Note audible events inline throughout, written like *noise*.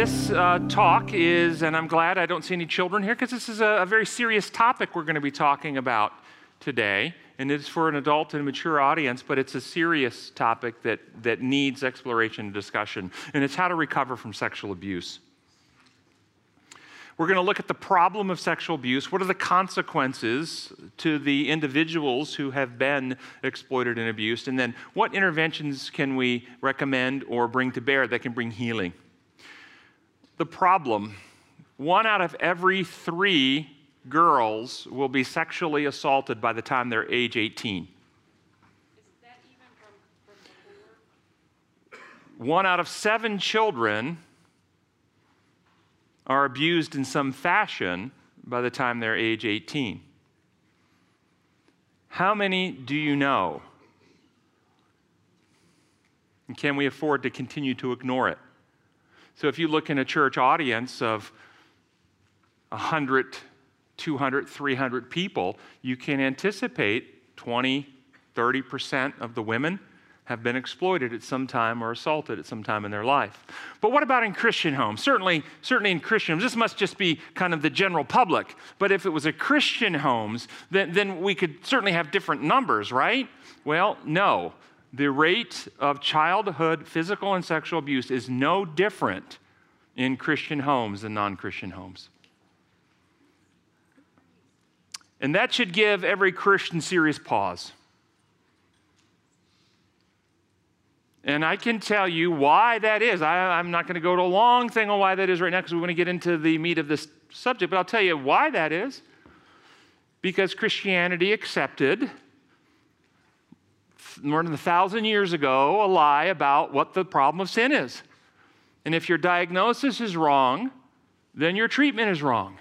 This uh, talk is, and I'm glad I don't see any children here because this is a, a very serious topic we're going to be talking about today. And it's for an adult and mature audience, but it's a serious topic that, that needs exploration and discussion. And it's how to recover from sexual abuse. We're going to look at the problem of sexual abuse. What are the consequences to the individuals who have been exploited and abused? And then what interventions can we recommend or bring to bear that can bring healing? The problem one out of every three girls will be sexually assaulted by the time they're age 18. One out of seven children are abused in some fashion by the time they're age 18. How many do you know? And can we afford to continue to ignore it? So if you look in a church audience of 100, 200, 300 people, you can anticipate 20, 30% of the women have been exploited at some time or assaulted at some time in their life. But what about in Christian homes? Certainly, certainly in Christian homes, this must just be kind of the general public. But if it was a Christian homes, then, then we could certainly have different numbers, right? Well, no the rate of childhood physical and sexual abuse is no different in Christian homes than non Christian homes. And that should give every Christian serious pause. And I can tell you why that is. I, am not going to go to a long thing on why that is right now because we want to get into the meat of this subject, but I'll tell you why that is. Because Christianity accepted more than a thousand years ago a lie about what the problem of sin is. And if your diagnosis is wrong, then your treatment is wrong.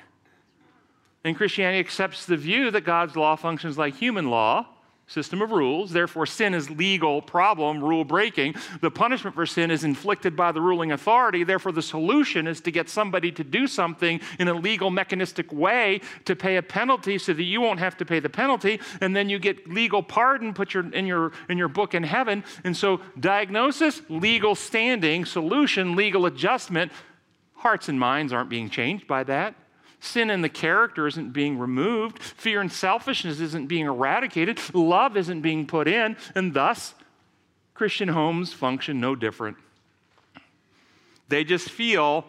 And Christianity accepts the view that God's law functions like human law, system of rules. Therefore, sin is legal problem, rule breaking. The punishment for sin is inflicted by the ruling authority. Therefore, the solution is to get somebody to do something in a legal, mechanistic way to pay a penalty so that you won't have to pay the penalty. And then you get legal pardon put your, in, your, in your book in heaven. And so, diagnosis, legal standing, solution, legal adjustment. Hearts and minds aren't being changed by that. Sin in the character isn't being removed. Fear and selfishness isn't being eradicated. Love isn't being put in. And thus, Christian homes function no different. They just feel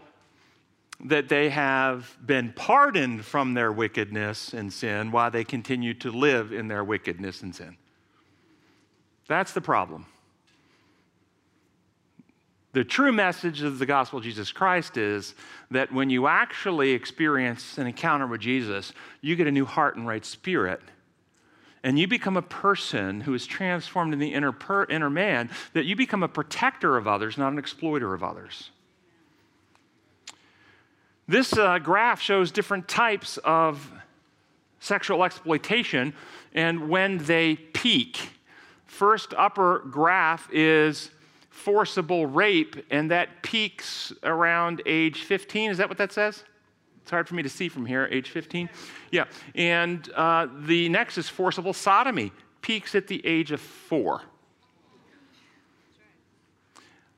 that they have been pardoned from their wickedness and sin while they continue to live in their wickedness and sin. That's the problem. The true message of the gospel of Jesus Christ is that when you actually experience an encounter with Jesus, you get a new heart and right spirit. And you become a person who is transformed in the inner, per, inner man, that you become a protector of others, not an exploiter of others. This uh, graph shows different types of sexual exploitation and when they peak. First upper graph is forcible rape, and that peaks around age 15. Is that what that says? It's hard for me to see from here, age 15. Yeah. And uh, the next is forcible sodomy, peaks at the age of four.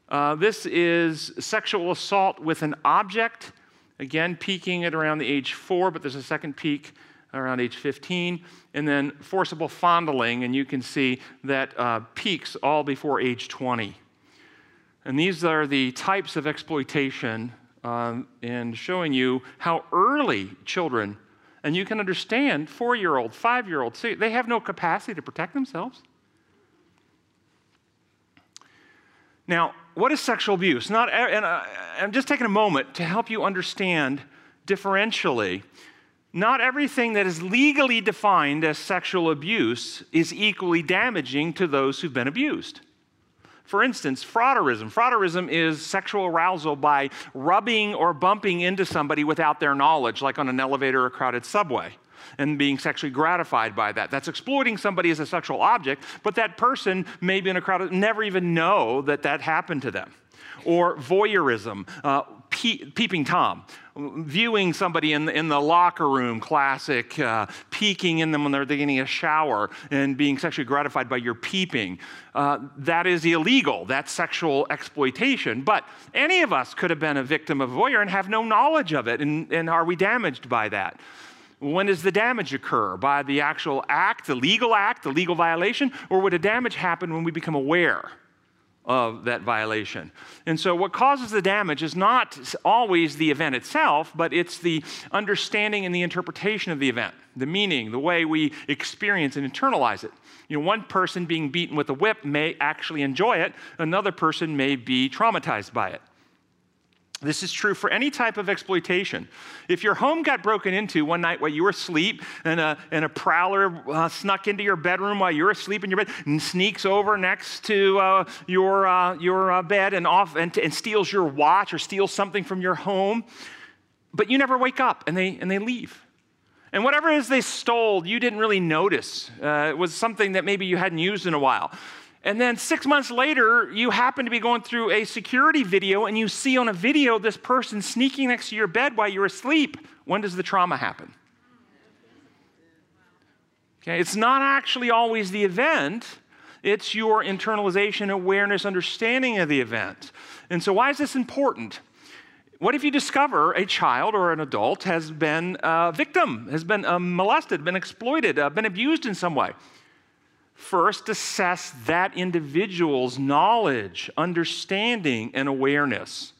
Uh, this is sexual assault with an object, again, peaking at around the age four, but there's a second peak around age 15. And then forcible fondling, and you can see that uh, peaks all before age 20. And these are the types of exploitation um, and showing you how early children, and you can understand four year old, five year old, they have no capacity to protect themselves. Now, what is sexual abuse? Not, and I'm just taking a moment to help you understand differentially. Not everything that is legally defined as sexual abuse is equally damaging to those who've been abused. For instance, frotteurism. Frotteurism is sexual arousal by rubbing or bumping into somebody without their knowledge, like on an elevator or crowded subway, and being sexually gratified by that. That's exploiting somebody as a sexual object, but that person may be in a crowd never even know that that happened to them. Or voyeurism. Uh, pe- peeping Tom, viewing somebody in the, in the locker room, classic, uh, peeking in them when they're getting a shower and being sexually gratified by your peeping. Uh, that is illegal. That's sexual exploitation. But any of us could have been a victim of voyeur and have no knowledge of it. And, and are we damaged by that? When does the damage occur? By the actual act, the legal act, the legal violation? Or would a damage happen when we become aware? Of that violation. And so, what causes the damage is not always the event itself, but it's the understanding and the interpretation of the event, the meaning, the way we experience and internalize it. You know, one person being beaten with a whip may actually enjoy it, another person may be traumatized by it. This is true for any type of exploitation. If your home got broken into one night while you were asleep and a, and a prowler uh, snuck into your bedroom while you were asleep in your bed and sneaks over next to uh, your, uh, your uh, bed and, off, and, and steals your watch or steals something from your home, but you never wake up and they, and they leave. And whatever it is they stole, you didn't really notice. Uh, it was something that maybe you hadn't used in a while. And then six months later, you happen to be going through a security video and you see on a video this person sneaking next to your bed while you're asleep. When does the trauma happen? Okay, it's not actually always the event, it's your internalization, awareness, understanding of the event. And so, why is this important? What if you discover a child or an adult has been a victim, has been uh, molested, been exploited, uh, been abused in some way? First assess that individual's knowledge, understanding, and awareness.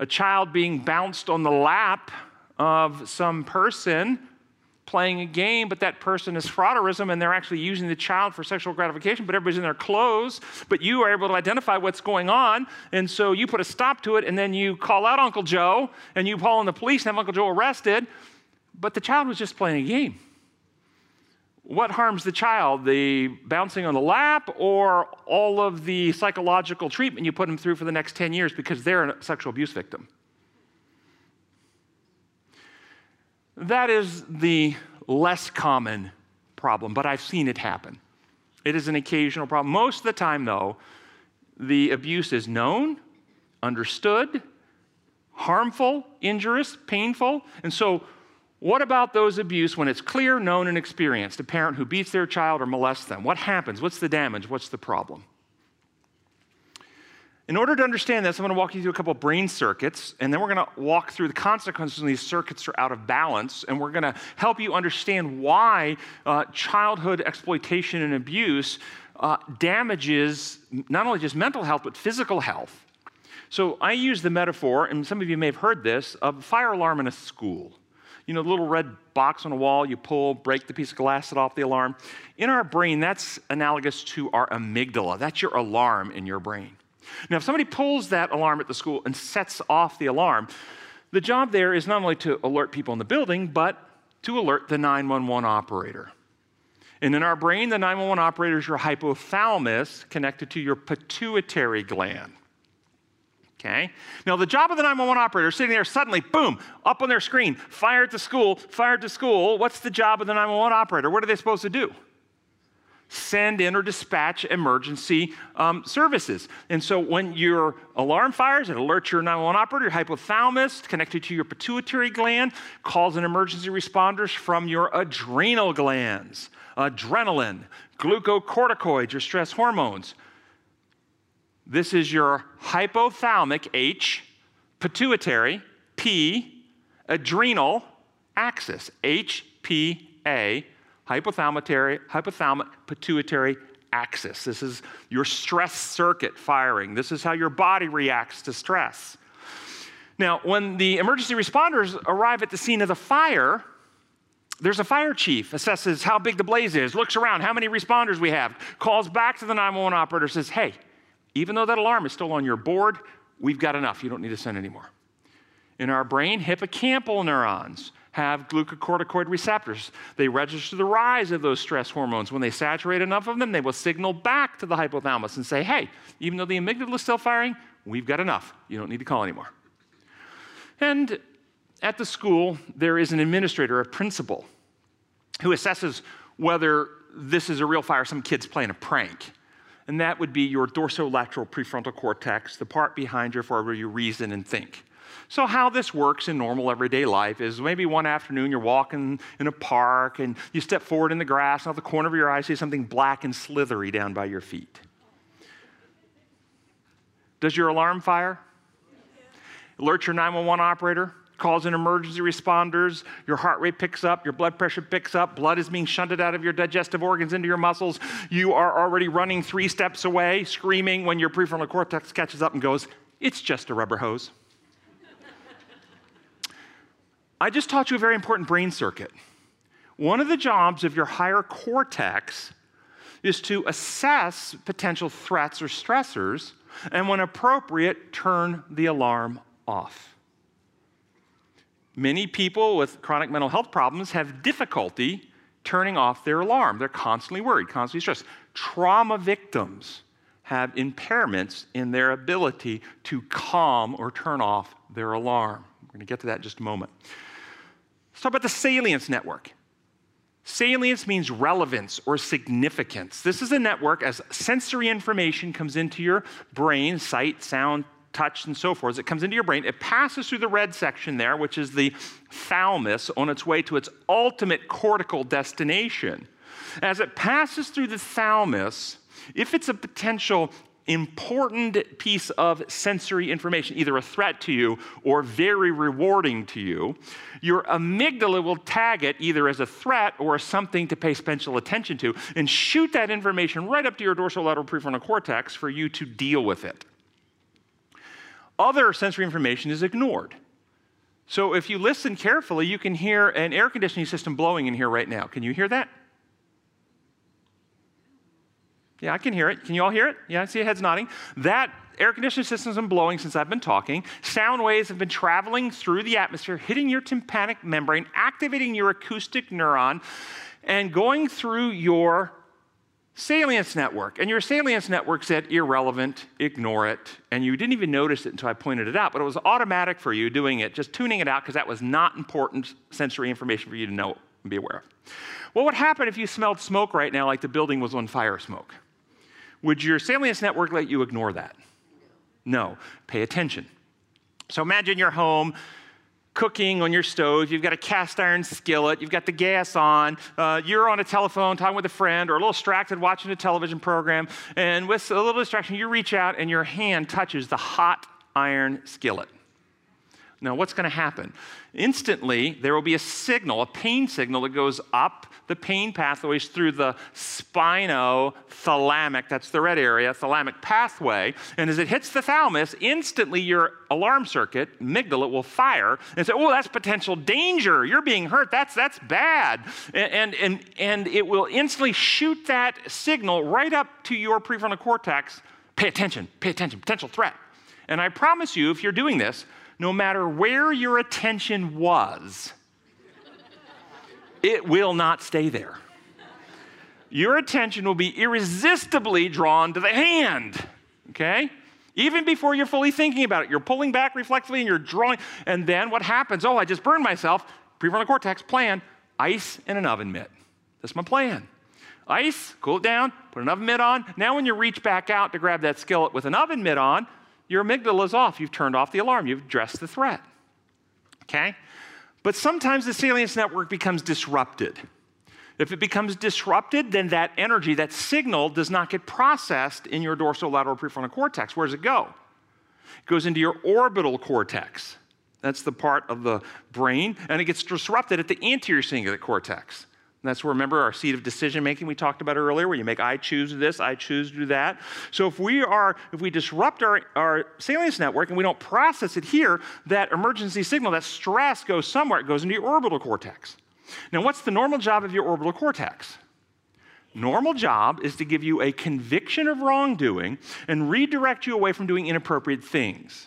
A child being bounced on the lap of some person playing a game, but that person is frotteurism and they're actually using the child for sexual gratification, but everybody's in their clothes, but you are able to identify what's going on, and so you put a stop to it, and then you call out Uncle Joe, and you call in the police and have Uncle Joe arrested, but the child was just playing a game what harms the child? The bouncing on the lap or all of the psychological treatment you put them through for the next 10 years because they're a sexual abuse victim? That is the less common problem, but I've seen it happen. It is an occasional problem. Most of the time, though, the abuse is known, understood, harmful, injurious, painful. And so what about those abuse when it's clear, known, and experienced? A parent who beats their child or molests them. What happens? What's the damage? What's the problem? In order to understand this, I'm going to walk you through a couple brain circuits, and then we're going to walk through the consequences when these circuits are out of balance, and we're going to help you understand why uh, childhood exploitation and abuse uh, damages not only just mental health, but physical health. So I use the metaphor, and some of you may have heard this, of a fire alarm in a school. You know, the little red box on a wall, you pull, break the piece of glass that off the alarm. In our brain, that's analogous to our amygdala. That's your alarm in your brain. Now, if somebody pulls that alarm at the school and sets off the alarm, the job there is not only to alert people in the building, but to alert the 911 operator. And in our brain, the 911 operator is your hypothalamus connected to your pituitary gland. Okay? Now, the job of the 911 operator sitting there suddenly, boom, up on their screen, fired to school, fired to school. What's the job of the 911 operator? What are they supposed to do? Send in or dispatch emergency um, services. And so when your alarm fires, it alerts your 911 operator, your hypothalamus connected to your pituitary gland, calls in emergency responders from your adrenal glands, adrenaline, glucocorticoids, your stress hormones. This is your hypothalamic, H, pituitary, P, adrenal axis, HPA, hypothalamic, hypothalamic pituitary axis. This is your stress circuit firing. This is how your body reacts to stress. Now, when the emergency responders arrive at the scene of the fire, there's a fire chief, assesses how big the blaze is, looks around, how many responders we have, calls back to the 911 operator, says, Hey, even though that alarm is still on your board, we've got enough. You don't need to send anymore. In our brain, hippocampal neurons have glucocorticoid receptors. They register the rise of those stress hormones. When they saturate enough of them, they will signal back to the hypothalamus and say, hey, even though the amygdala is still firing, we've got enough. You don't need to call anymore. And at the school, there is an administrator, a principal, who assesses whether this is a real fire, some kid's playing a prank. And that would be your dorsolateral prefrontal cortex, the part behind your forehead where you reason and think. So, how this works in normal everyday life is maybe one afternoon you're walking in a park and you step forward in the grass, and out the corner of your eye, you see something black and slithery down by your feet. Does your alarm fire? Alert your 911 operator, calls in emergency responders, your heart rate picks up, your blood pressure picks up, blood is being shunted out of your digestive organs into your muscles. You are already running three steps away, screaming when your prefrontal cortex catches up and goes, It's just a rubber hose. I just taught you a very important brain circuit. One of the jobs of your higher cortex is to assess potential threats or stressors, and when appropriate, turn the alarm off. Many people with chronic mental health problems have difficulty turning off their alarm. They're constantly worried, constantly stressed. Trauma victims have impairments in their ability to calm or turn off their alarm. We're going to get to that in just a moment. Let's talk about the salience network. Salience means relevance or significance. This is a network as sensory information comes into your brain sight, sound, touch, and so forth. It comes into your brain, it passes through the red section there, which is the thalamus, on its way to its ultimate cortical destination. As it passes through the thalamus, if it's a potential important piece of sensory information, either a threat to you or very rewarding to you, your amygdala will tag it either as a threat or something to pay special attention to and shoot that information right up to your dorsolateral prefrontal cortex for you to deal with it. Other sensory information is ignored. So if you listen carefully, you can hear an air conditioning system blowing in here right now. Can you hear that? Yeah, I can hear it. Can you all hear it? Yeah, I see heads nodding. That air conditioning system's been blowing since I've been talking. Sound waves have been traveling through the atmosphere, hitting your tympanic membrane, activating your acoustic neuron, and going through your salience network. And your salience network said irrelevant, ignore it. And you didn't even notice it until I pointed it out, but it was automatic for you doing it, just tuning it out because that was not important sensory information for you to know and be aware of. What would happen if you smelled smoke right now like the building was on fire smoke? Would your salience network let you ignore that? No. Pay attention. So imagine you're home cooking on your stove, you've got a cast iron skillet, you've got the gas on, uh, you're on a telephone talking with a friend or a little distracted watching a television program, and with a little distraction, you reach out and your hand touches the hot iron skillet. Now, what's going to happen? Instantly, there will be a signal, a pain signal that goes up the pain pathways through the spinothalamic, that's the red area, thalamic pathway. And as it hits the thalamus, instantly your alarm circuit, amygdala, will fire and say, oh, that's potential danger. You're being hurt. That's, that's bad. And, and, and it will instantly shoot that signal right up to your prefrontal cortex. Pay attention, pay attention, potential threat. And I promise you, if you're doing this, no matter where your attention was, it will not stay there. Your attention will be irresistibly drawn to the hand, okay? Even before you're fully thinking about it, you're pulling back reflexively and you're drawing. And then what happens? Oh, I just burned myself. Prefrontal cortex plan ice in an oven mitt. That's my plan. Ice, cool it down, put an oven mitt on. Now, when you reach back out to grab that skillet with an oven mitt on, your amygdala is off. You've turned off the alarm. You've addressed the threat. Okay? But sometimes the salience network becomes disrupted. If it becomes disrupted, then that energy, that signal, does not get processed in your dorsolateral prefrontal cortex. Where does it go? It goes into your orbital cortex. That's the part of the brain, and it gets disrupted at the anterior cingulate cortex. And that's where, remember, our seat of decision making we talked about earlier, where you make I choose this, I choose to do that. So if we are, if we disrupt our, our salience network and we don't process it here, that emergency signal, that stress goes somewhere, it goes into your orbital cortex. Now, what's the normal job of your orbital cortex? Normal job is to give you a conviction of wrongdoing and redirect you away from doing inappropriate things.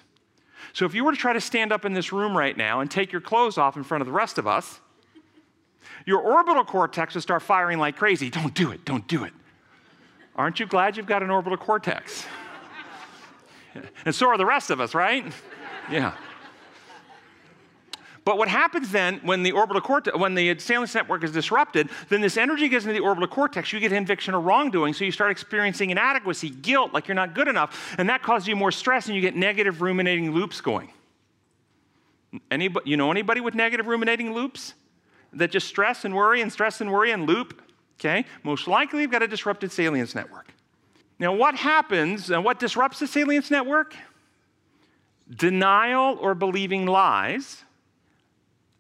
So if you were to try to stand up in this room right now and take your clothes off in front of the rest of us, your orbital cortex will start firing like crazy. Don't do it, don't do it. Aren't you glad you've got an orbital cortex? *laughs* and so are the rest of us, right? Yeah. But what happens then when the orbital cortex, when the salient network is disrupted, then this energy gets into the orbital cortex. You get conviction of wrongdoing, so you start experiencing inadequacy, guilt, like you're not good enough, and that causes you more stress, and you get negative ruminating loops going. Anybody, you know anybody with negative ruminating loops that just stress and worry and stress and worry and loop? Okay, most likely you've got a disrupted salience network. Now, what happens and what disrupts the salience network? Denial or believing lies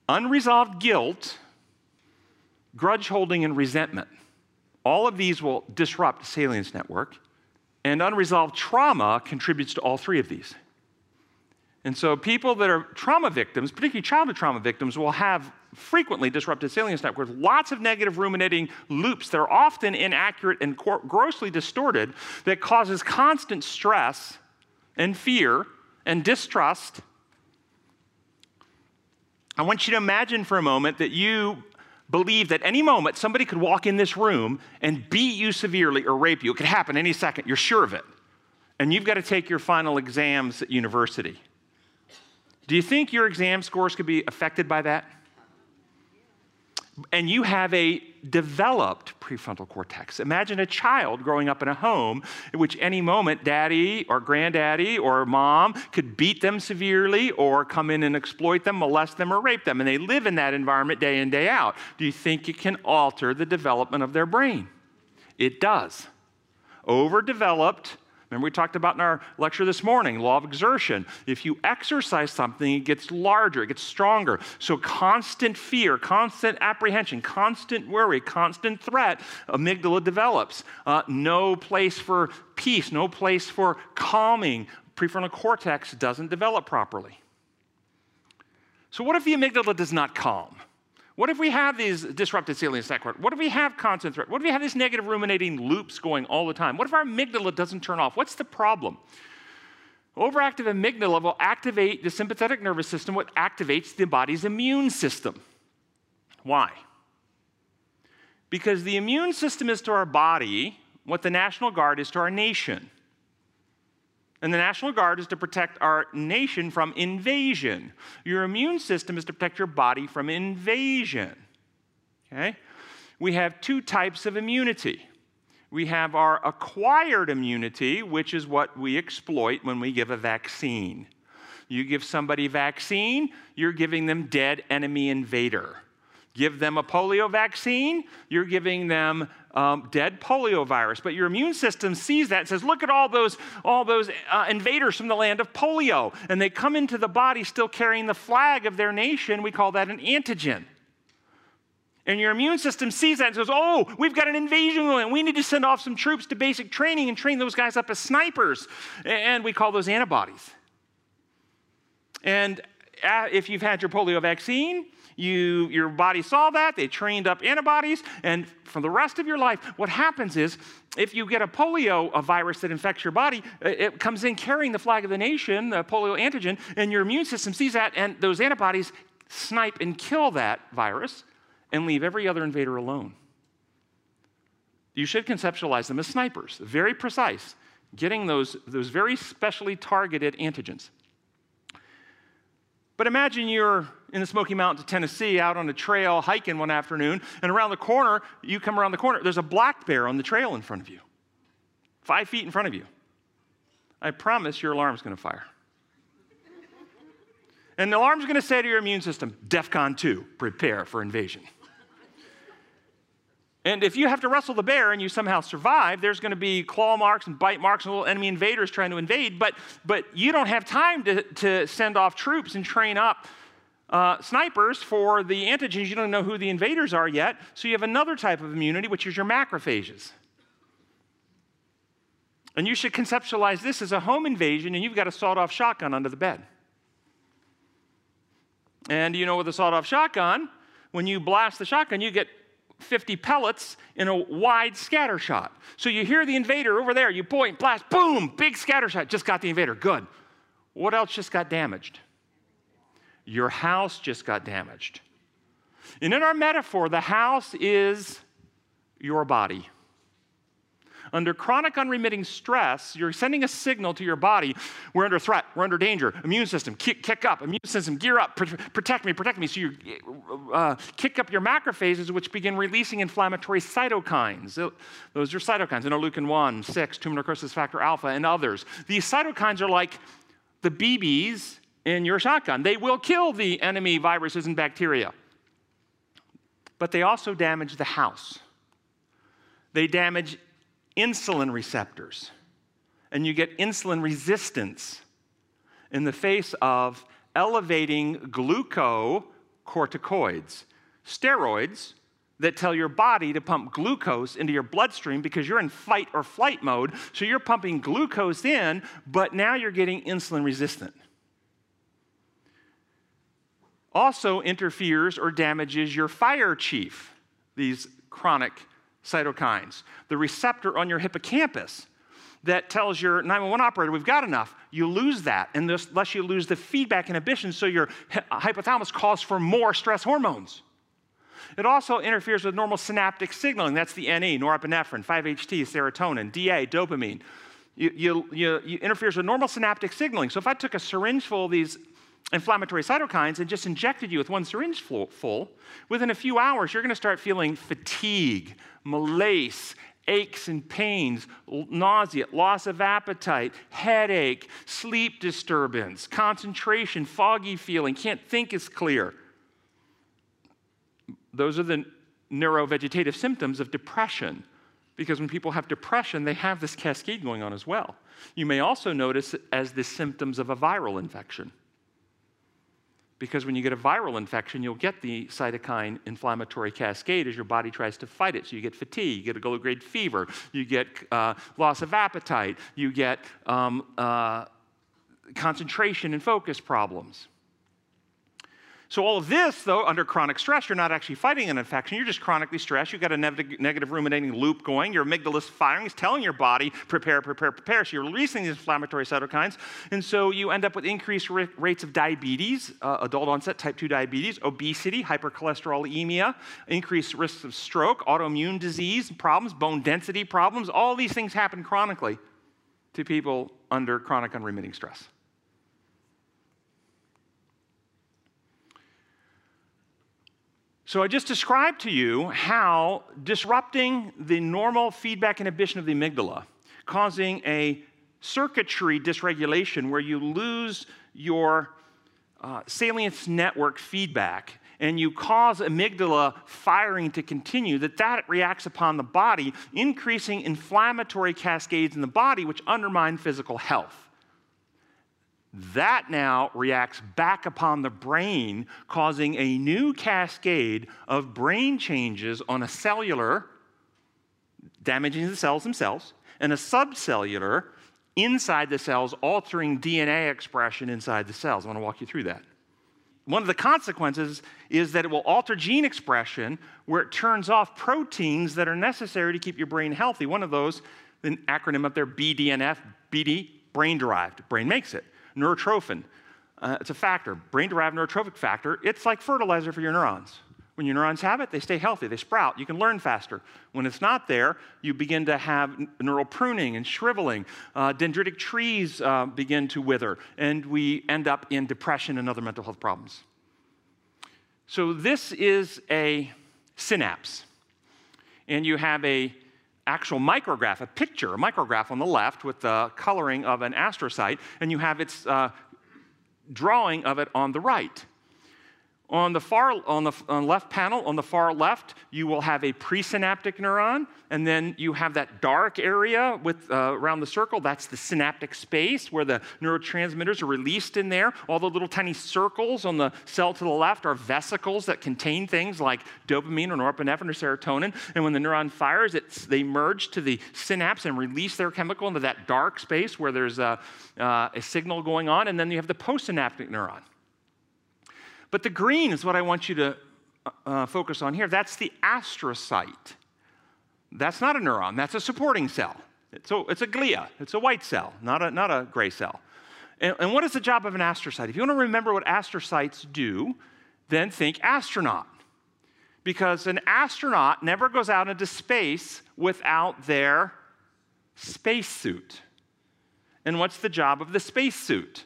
unresolved guilt, grudge holding, and resentment. All of these will disrupt the salience network, and unresolved trauma contributes to all three of these. And so, people that are trauma victims, particularly childhood trauma victims, will have frequently disrupted salience network with lots of negative ruminating loops that are often inaccurate and grossly distorted that causes constant stress and fear and distrust I want you to imagine for a moment that you believe that any moment somebody could walk in this room and beat you severely or rape you. It could happen any second. You're sure of it. And you've got to take your final exams at university. Do you think your exam scores could be affected by that? And you have a developed prefrontal cortex. Imagine a child growing up in a home in which any moment daddy or granddaddy or mom could beat them severely or come in and exploit them, molest them, or rape them. And they live in that environment day in, day out. Do you think it can alter the development of their brain? It does. Overdeveloped Remember, we talked about in our lecture this morning law of exertion. If you exercise something, it gets larger, it gets stronger. So, constant fear, constant apprehension, constant worry, constant threat, amygdala develops. Uh, no place for peace, no place for calming. Prefrontal cortex doesn't develop properly. So, what if the amygdala does not calm? What if we have these disrupted salience network? What if we have constant threat? What if we have these negative ruminating loops going all the time? What if our amygdala doesn't turn off? What's the problem? Overactive amygdala will activate the sympathetic nervous system, what activates the body's immune system. Why? Because the immune system is to our body what the National Guard is to our nation. And the National Guard is to protect our nation from invasion. Your immune system is to protect your body from invasion. Okay? We have two types of immunity. We have our acquired immunity, which is what we exploit when we give a vaccine. You give somebody vaccine, you're giving them dead enemy invader. Give them a polio vaccine, you're giving them um, dead polio virus. But your immune system sees that and says, look at all those, all those uh, invaders from the land of polio. And they come into the body still carrying the flag of their nation. We call that an antigen. And your immune system sees that and says, oh, we've got an invasion going. We need to send off some troops to basic training and train those guys up as snipers. And we call those antibodies. And uh, if you've had your polio vaccine, you, your body saw that, they trained up antibodies, and for the rest of your life, what happens is if you get a polio a virus that infects your body, uh, it comes in carrying the flag of the nation, the polio antigen, and your immune system sees that, and those antibodies snipe and kill that virus and leave every other invader alone. You should conceptualize them as snipers, very precise, getting those, those very specially targeted antigens. But imagine you're in the Smoky Mountains of Tennessee out on a trail hiking one afternoon, and around the corner, you come around the corner, there's a black bear on the trail in front of you, five feet in front of you. I promise your alarm's gonna fire. And the alarm's gonna say to your immune system, DEFCON 2, prepare for invasion. And if you have to wrestle the bear and you somehow survive, there's going to be claw marks and bite marks and little enemy invaders trying to invade, but, but you don't have time to, to send off troops and train up uh, snipers for the antigens. You don't know who the invaders are yet. So you have another type of immunity, which is your macrophages. And you should conceptualize this as a home invasion, and you've got a sawed off shotgun under the bed. And you know, with a sawed off shotgun, when you blast the shotgun, you get 50 pellets in a wide scatter shot. So you hear the invader over there, you point, blast, boom, big scatter shot, just got the invader. Good. What else just got damaged? Your house just got damaged. And in our metaphor, the house is your body. Under chronic unremitting stress, you're sending a signal to your body we're under threat. we're under danger. Immune system, kick, kick up. Immune system, gear up. Pr- protect me, protect me. So you uh, kick up your macrophages, which begin releasing inflammatory cytokines. Those are cytokines, interleukin 1, 6, tumor necrosis factor alpha, and others. These cytokines are like the BBs in your shotgun. They will kill the enemy viruses and bacteria. But they also damage the house. They damage insulin receptors and you get insulin resistance in the face of elevating glucocorticoids, steroids that tell your body to pump glucose into your bloodstream because you're in fight or flight mode. So you're pumping glucose in, but now you're getting insulin resistant. Also interferes or damages your fire chief, these chronic cytokines, the receptor on your hippocampus that tells your 911 operator, we've got enough. You lose that, and unless you lose the feedback inhibition, so your hypothalamus calls for more stress hormones. It also interferes with normal synaptic signaling. That's the NE, norepinephrine, 5-HT, serotonin, DA, dopamine. You, you, you, you interferes with normal synaptic signaling. So if I took a syringe full of these inflammatory cytokines and just injected you with one syringe full, within a few hours, you're going to start feeling fatigue, malaise, aches and pains, nausea, loss of appetite, headache, sleep disturbance, concentration, foggy feeling, can't think as clear. Those are the neurovegetative symptoms of depression. Because when people have depression, they have this cascade going on as well. You may also notice as the symptoms of a viral infection. Because when you get a viral infection, you'll get the cytokine inflammatory cascade as your body tries to fight it. So you get fatigue, you get a low grade fever, you get uh, loss of appetite, you get um, uh, concentration and focus problems. So, all of this, though, under chronic stress, you're not actually fighting an infection. You're just chronically stressed. You've got a ne- negative ruminating loop going. Your amygdala is firing. It's telling your body, prepare, prepare, prepare. So, you're releasing these inflammatory cytokines. And so, you end up with increased r- rates of diabetes, uh, adult onset type 2 diabetes, obesity, hypercholesterolemia, increased risks of stroke, autoimmune disease problems, bone density problems. All these things happen chronically to people under chronic unremitting stress. So, I just described to you how disrupting the normal feedback inhibition of the amygdala, causing a circuitry dysregulation where you lose your uh, salience network feedback and you cause amygdala firing to continue, that that reacts upon the body, increasing inflammatory cascades in the body, which undermine physical health. That now reacts back upon the brain, causing a new cascade of brain changes on a cellular, damaging the cells themselves, and a subcellular inside the cells, altering DNA expression inside the cells. I want to walk you through that. One of the consequences is that it will alter gene expression where it turns off proteins that are necessary to keep your brain healthy. One of those, an acronym up there, BDNF, BD, brain derived. Brain makes it neurotrophin. Uh, it's a factor, brain derived neurotrophic factor. It's like fertilizer for your neurons. When your neurons have it, they stay healthy, they sprout, you can learn faster. When it's not there, you begin to have neural pruning and shriveling. Uh, dendritic trees uh, begin to wither, and we end up in depression and other mental health problems. So, this is a synapse, and you have a actual micrograph, a picture, a micrograph on the left with the coloring of an astrocyte, and you have its uh, drawing of it on the right. On the far on the on left panel, on the far left, you will have a presynaptic neuron, and then you have that dark area with uh, around the circle. That's the synaptic space where the neurotransmitters are released in there. All the little tiny circles on the cell to the left are vesicles that contain things like dopamine or norepinephrine or serotonin. And when the neuron fires, they merge to the synapse and release their chemical into that dark space where there's a, uh, a signal going on. And then you have the postsynaptic neuron. But the green is what I want you to uh, uh, focus on here. That's the astrocyte. That's not a neuron, that's a supporting cell. A, it's a glia, it's a white cell, not a, not a gray cell. And, and what is the job of an astrocyte? If you want to remember what astrocytes do, then think astronaut. Because an astronaut never goes out into space without their spacesuit. And what's the job of the spacesuit?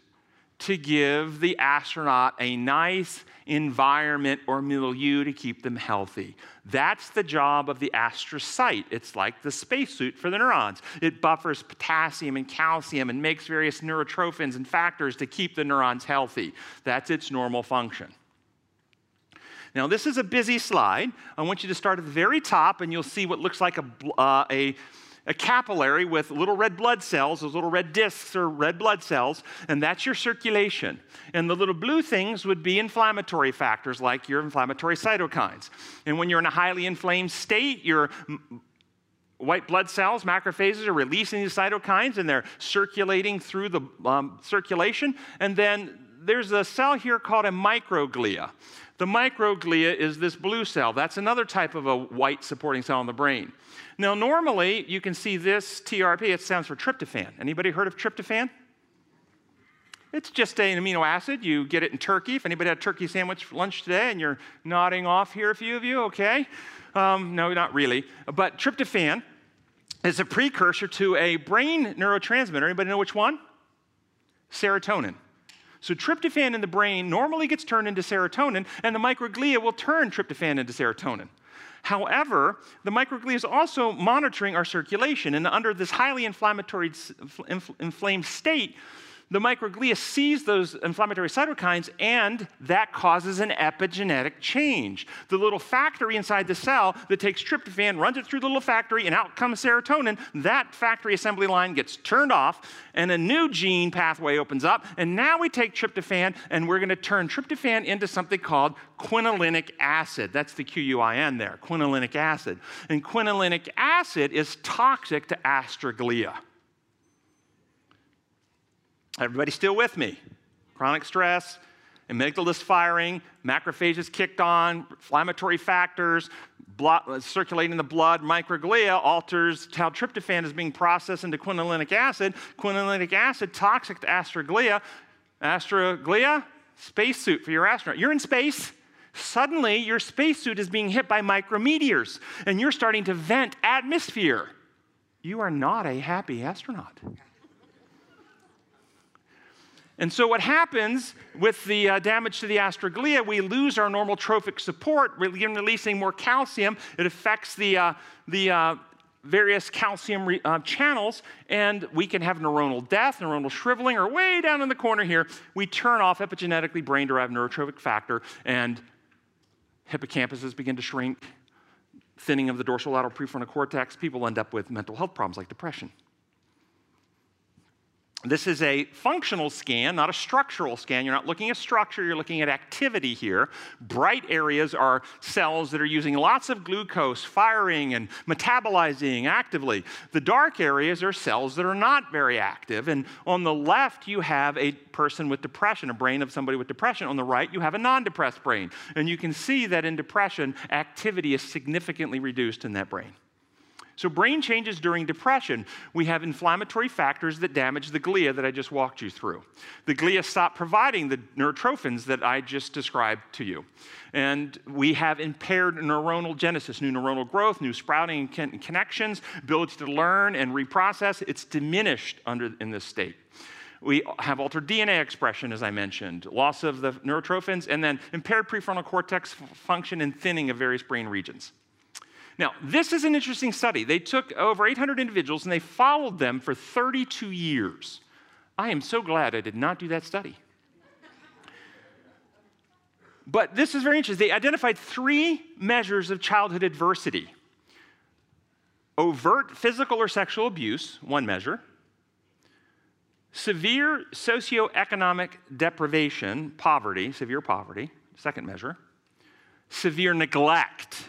To give the astronaut a nice environment or milieu to keep them healthy. That's the job of the astrocyte. It's like the spacesuit for the neurons. It buffers potassium and calcium and makes various neurotrophins and factors to keep the neurons healthy. That's its normal function. Now, this is a busy slide. I want you to start at the very top, and you'll see what looks like a, uh, a a capillary with little red blood cells. Those little red discs are red blood cells, and that's your circulation. And the little blue things would be inflammatory factors like your inflammatory cytokines. And when you're in a highly inflamed state, your white blood cells, macrophages, are releasing these cytokines and they're circulating through the um, circulation. And then there's a cell here called a microglia. The microglia is this blue cell. That's another type of a white supporting cell in the brain. Now, normally you can see this TRP, it stands for tryptophan. Anybody heard of tryptophan? It's just an amino acid. You get it in turkey. If anybody had a turkey sandwich for lunch today and you're nodding off here, a few of you, okay? Um, no, not really. But tryptophan is a precursor to a brain neurotransmitter. Anybody know which one? Serotonin. So, tryptophan in the brain normally gets turned into serotonin, and the microglia will turn tryptophan into serotonin. However, the microglia is also monitoring our circulation, and under this highly inflammatory, inflamed state, the microglia sees those inflammatory cytokines and that causes an epigenetic change. The little factory inside the cell that takes tryptophan runs it through the little factory and out comes serotonin. That factory assembly line gets turned off and a new gene pathway opens up. And now we take tryptophan and we're going to turn tryptophan into something called quinolinic acid. That's the Q U I N there, quinolinic acid. And quinolinic acid is toxic to astroglia. Everybody still with me? Chronic stress, amygdala's firing, macrophages kicked on, inflammatory factors, blood, circulating in the blood, microglia alters how tryptophan is being processed into quinolinic acid. Quinolinic acid, toxic to astroglia. Astroglia, spacesuit for your astronaut. You're in space. Suddenly, your spacesuit is being hit by micrometeors, and you're starting to vent atmosphere. You are not a happy astronaut. And so, what happens with the uh, damage to the astroglia, we lose our normal trophic support, we're releasing more calcium. It affects the, uh, the uh, various calcium re- uh, channels, and we can have neuronal death, neuronal shriveling, or way down in the corner here, we turn off epigenetically brain derived neurotrophic factor, and hippocampuses begin to shrink, thinning of the dorsolateral prefrontal cortex. People end up with mental health problems like depression. This is a functional scan, not a structural scan. You're not looking at structure, you're looking at activity here. Bright areas are cells that are using lots of glucose, firing and metabolizing actively. The dark areas are cells that are not very active. And on the left, you have a person with depression, a brain of somebody with depression. On the right, you have a non depressed brain. And you can see that in depression, activity is significantly reduced in that brain. So, brain changes during depression. We have inflammatory factors that damage the glia that I just walked you through. The glia stop providing the neurotrophins that I just described to you. And we have impaired neuronal genesis, new neuronal growth, new sprouting and connections, ability to learn and reprocess. It's diminished under, in this state. We have altered DNA expression, as I mentioned, loss of the neurotrophins, and then impaired prefrontal cortex function and thinning of various brain regions. Now, this is an interesting study. They took over 800 individuals and they followed them for 32 years. I am so glad I did not do that study. But this is very interesting. They identified three measures of childhood adversity overt physical or sexual abuse, one measure, severe socioeconomic deprivation, poverty, severe poverty, second measure, severe neglect,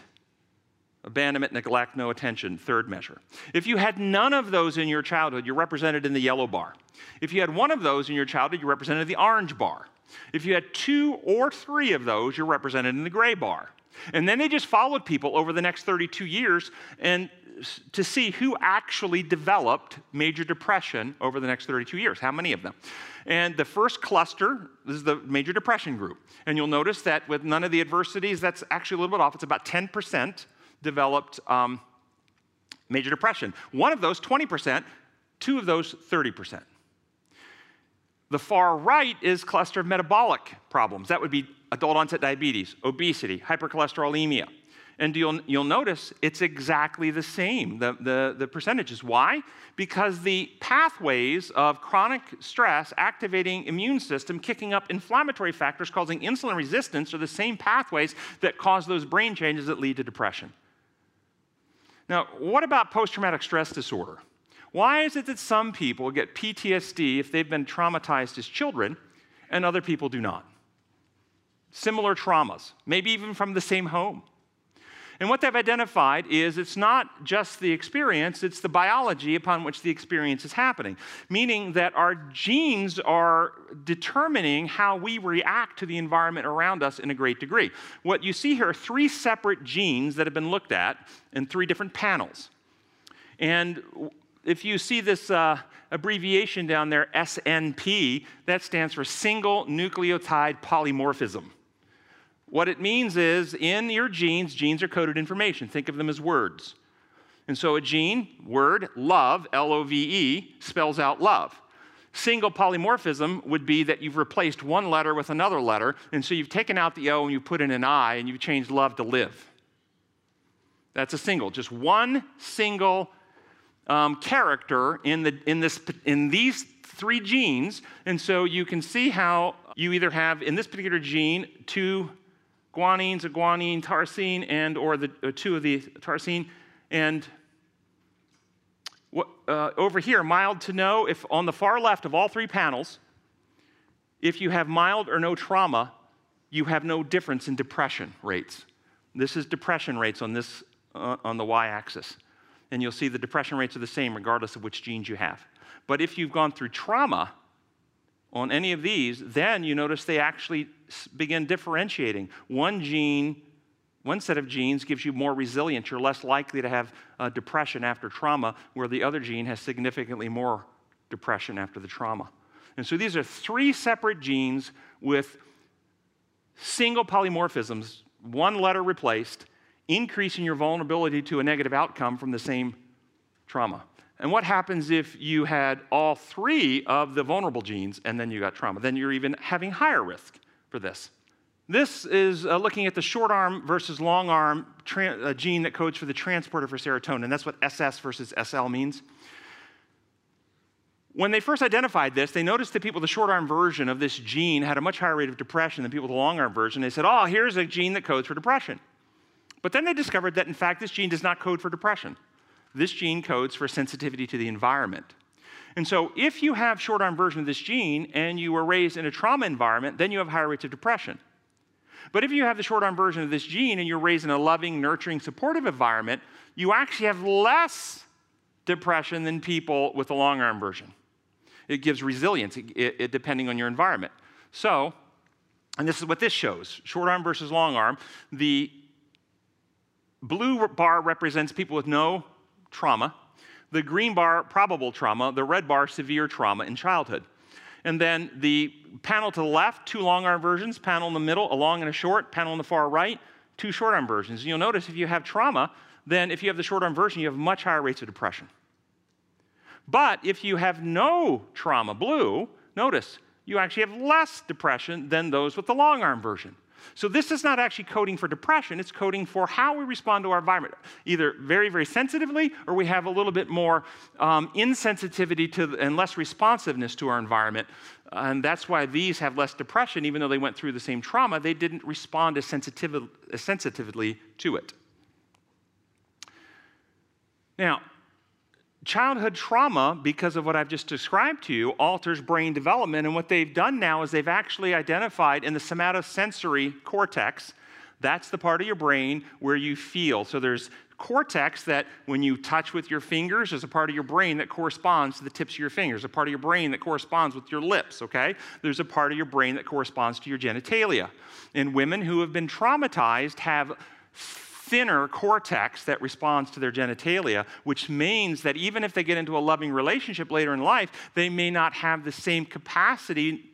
Abandonment, neglect, no attention, third measure. If you had none of those in your childhood, you're represented in the yellow bar. If you had one of those in your childhood, you're represented in the orange bar. If you had two or three of those, you're represented in the gray bar. And then they just followed people over the next 32 years and to see who actually developed major depression over the next 32 years. How many of them? And the first cluster is the major depression group. And you'll notice that with none of the adversities, that's actually a little bit off. It's about 10% developed um, major depression. One of those, 20%, two of those, 30%. The far right is cluster of metabolic problems. That would be adult onset diabetes, obesity, hypercholesterolemia. And you'll, you'll notice it's exactly the same, the, the, the percentages. Why? Because the pathways of chronic stress activating immune system, kicking up inflammatory factors causing insulin resistance, are the same pathways that cause those brain changes that lead to depression. Now, what about post traumatic stress disorder? Why is it that some people get PTSD if they've been traumatized as children and other people do not? Similar traumas, maybe even from the same home. And what they've identified is it's not just the experience, it's the biology upon which the experience is happening. Meaning that our genes are determining how we react to the environment around us in a great degree. What you see here are three separate genes that have been looked at in three different panels. And if you see this uh, abbreviation down there, SNP, that stands for single nucleotide polymorphism. What it means is in your genes, genes are coded information. Think of them as words. And so a gene, word, love, L O V E, spells out love. Single polymorphism would be that you've replaced one letter with another letter, and so you've taken out the O and you put in an I, and you've changed love to live. That's a single, just one single um, character in, the, in, this, in these three genes. And so you can see how you either have in this particular gene two guanines, a guanine, tyrosine, and or the uh, two of the tyrosine, and what, uh, over here, mild to no. If on the far left of all three panels, if you have mild or no trauma, you have no difference in depression rates. This is depression rates on this uh, on the y-axis, and you'll see the depression rates are the same regardless of which genes you have. But if you've gone through trauma, on any of these, then you notice they actually begin differentiating. One gene, one set of genes gives you more resilience. You're less likely to have uh, depression after trauma, where the other gene has significantly more depression after the trauma. And so these are three separate genes with single polymorphisms, one letter replaced, increasing your vulnerability to a negative outcome from the same trauma. And what happens if you had all three of the vulnerable genes and then you got trauma? Then you're even having higher risk for this. This is uh, looking at the short arm versus long arm uh, gene that codes for the transporter for serotonin. That's what SS versus SL means. When they first identified this, they noticed that people with the short arm version of this gene had a much higher rate of depression than people with the long arm version. They said, oh, here's a gene that codes for depression. But then they discovered that, in fact, this gene does not code for depression. This gene codes for sensitivity to the environment. And so, if you have short arm version of this gene and you were raised in a trauma environment, then you have higher rates of depression. But if you have the short arm version of this gene and you're raised in a loving, nurturing, supportive environment, you actually have less depression than people with the long arm version. It gives resilience it, it, depending on your environment. So, and this is what this shows short arm versus long arm. The blue bar represents people with no trauma. The green bar, probable trauma. The red bar, severe trauma in childhood. And then the panel to the left, two long arm versions, panel in the middle, a long and a short, panel on the far right, two short arm versions. You'll notice if you have trauma, then if you have the short arm version, you have much higher rates of depression. But if you have no trauma, blue, notice you actually have less depression than those with the long arm version. So this is not actually coding for depression, it's coding for how we respond to our environment, either very, very sensitively, or we have a little bit more um, insensitivity to and less responsiveness to our environment. And that's why these have less depression, even though they went through the same trauma, they didn't respond as, as sensitively to it. Now, childhood trauma, because of what I've just described to you, alters brain development. And what they've done now is they've actually identified in the somatosensory cortex, that's the part of your brain where you feel. So there's cortex that when you touch with your fingers, there's a part of your brain that corresponds to the tips of your fingers, a part of your brain that corresponds with your lips, okay? There's a part of your brain that corresponds to your genitalia. And women who have been traumatized have thinner cortex that responds to their genitalia, which means that even if they get into a loving relationship later in life, they may not have the same capacity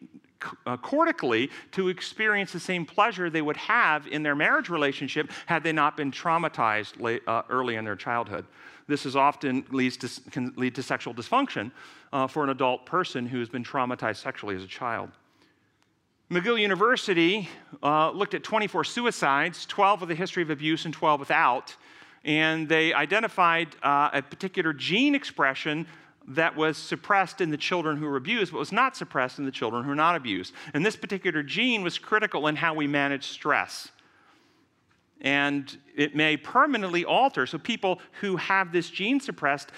uh, cortically to experience the same pleasure they would have in their marriage relationship had they not been traumatized late, uh, early in their childhood. this is often leads to, can lead to sexual dysfunction uh, for an adult person who has been traumatized sexually as a child. McGill University uh, looked at 24 suicides, 12 with a history of abuse and 12 without, and they identified uh, a particular gene expression that was suppressed in the children who were abused, but was not suppressed in the children who were not abused. And this particular gene was critical in how we manage stress. And it may permanently alter. So, people who have this gene suppressed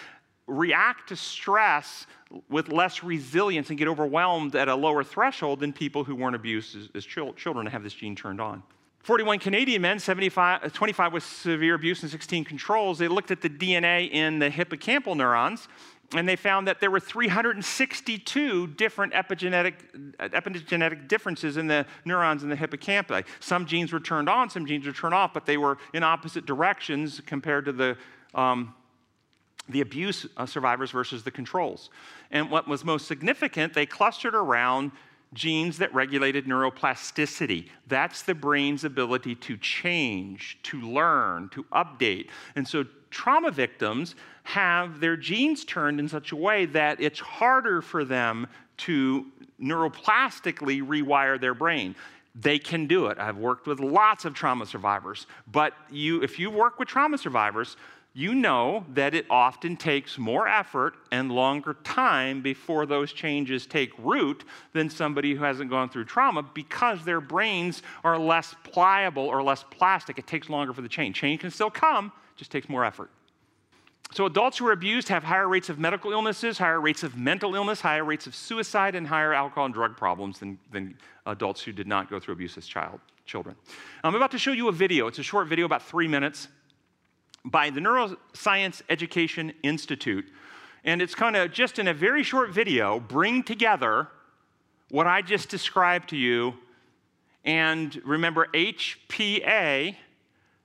react to stress with less resilience and get overwhelmed at a lower threshold than people who weren't abused as, as children and have this gene turned on. 41 Canadian men, 75, uh, 25 with severe abuse and 16 controls, they looked at the DNA in the hippocampal neurons and they found that there were 362 different epigenetic, epigenetic differences in the neurons in the hippocampi. Some genes were turned on, some genes were turned off, but they were in opposite directions compared to the, um, the abuse uh, survivors versus the controls. And what was most significant, they clustered around genes that regulated neuroplasticity. That's the brain's ability to change, to learn, to update. And so trauma victims have their genes turned in such a way that it's harder for them to neuroplastically rewire their brain. They can do it. I've worked with lots of trauma survivors, but you, if you work with trauma survivors, you know that it often takes more effort and longer time before those changes take root than somebody who hasn't gone through trauma because their brains are less pliable or less plastic. It takes longer for the change. Change can still come, just takes more effort. So, adults who are abused have higher rates of medical illnesses, higher rates of mental illness, higher rates of suicide, and higher alcohol and drug problems than, than adults who did not go through abuse as child, children. I'm about to show you a video. It's a short video, about three minutes, by the Neuroscience Education Institute. And it's kind of just in a very short video, bring together what I just described to you. And remember, HPA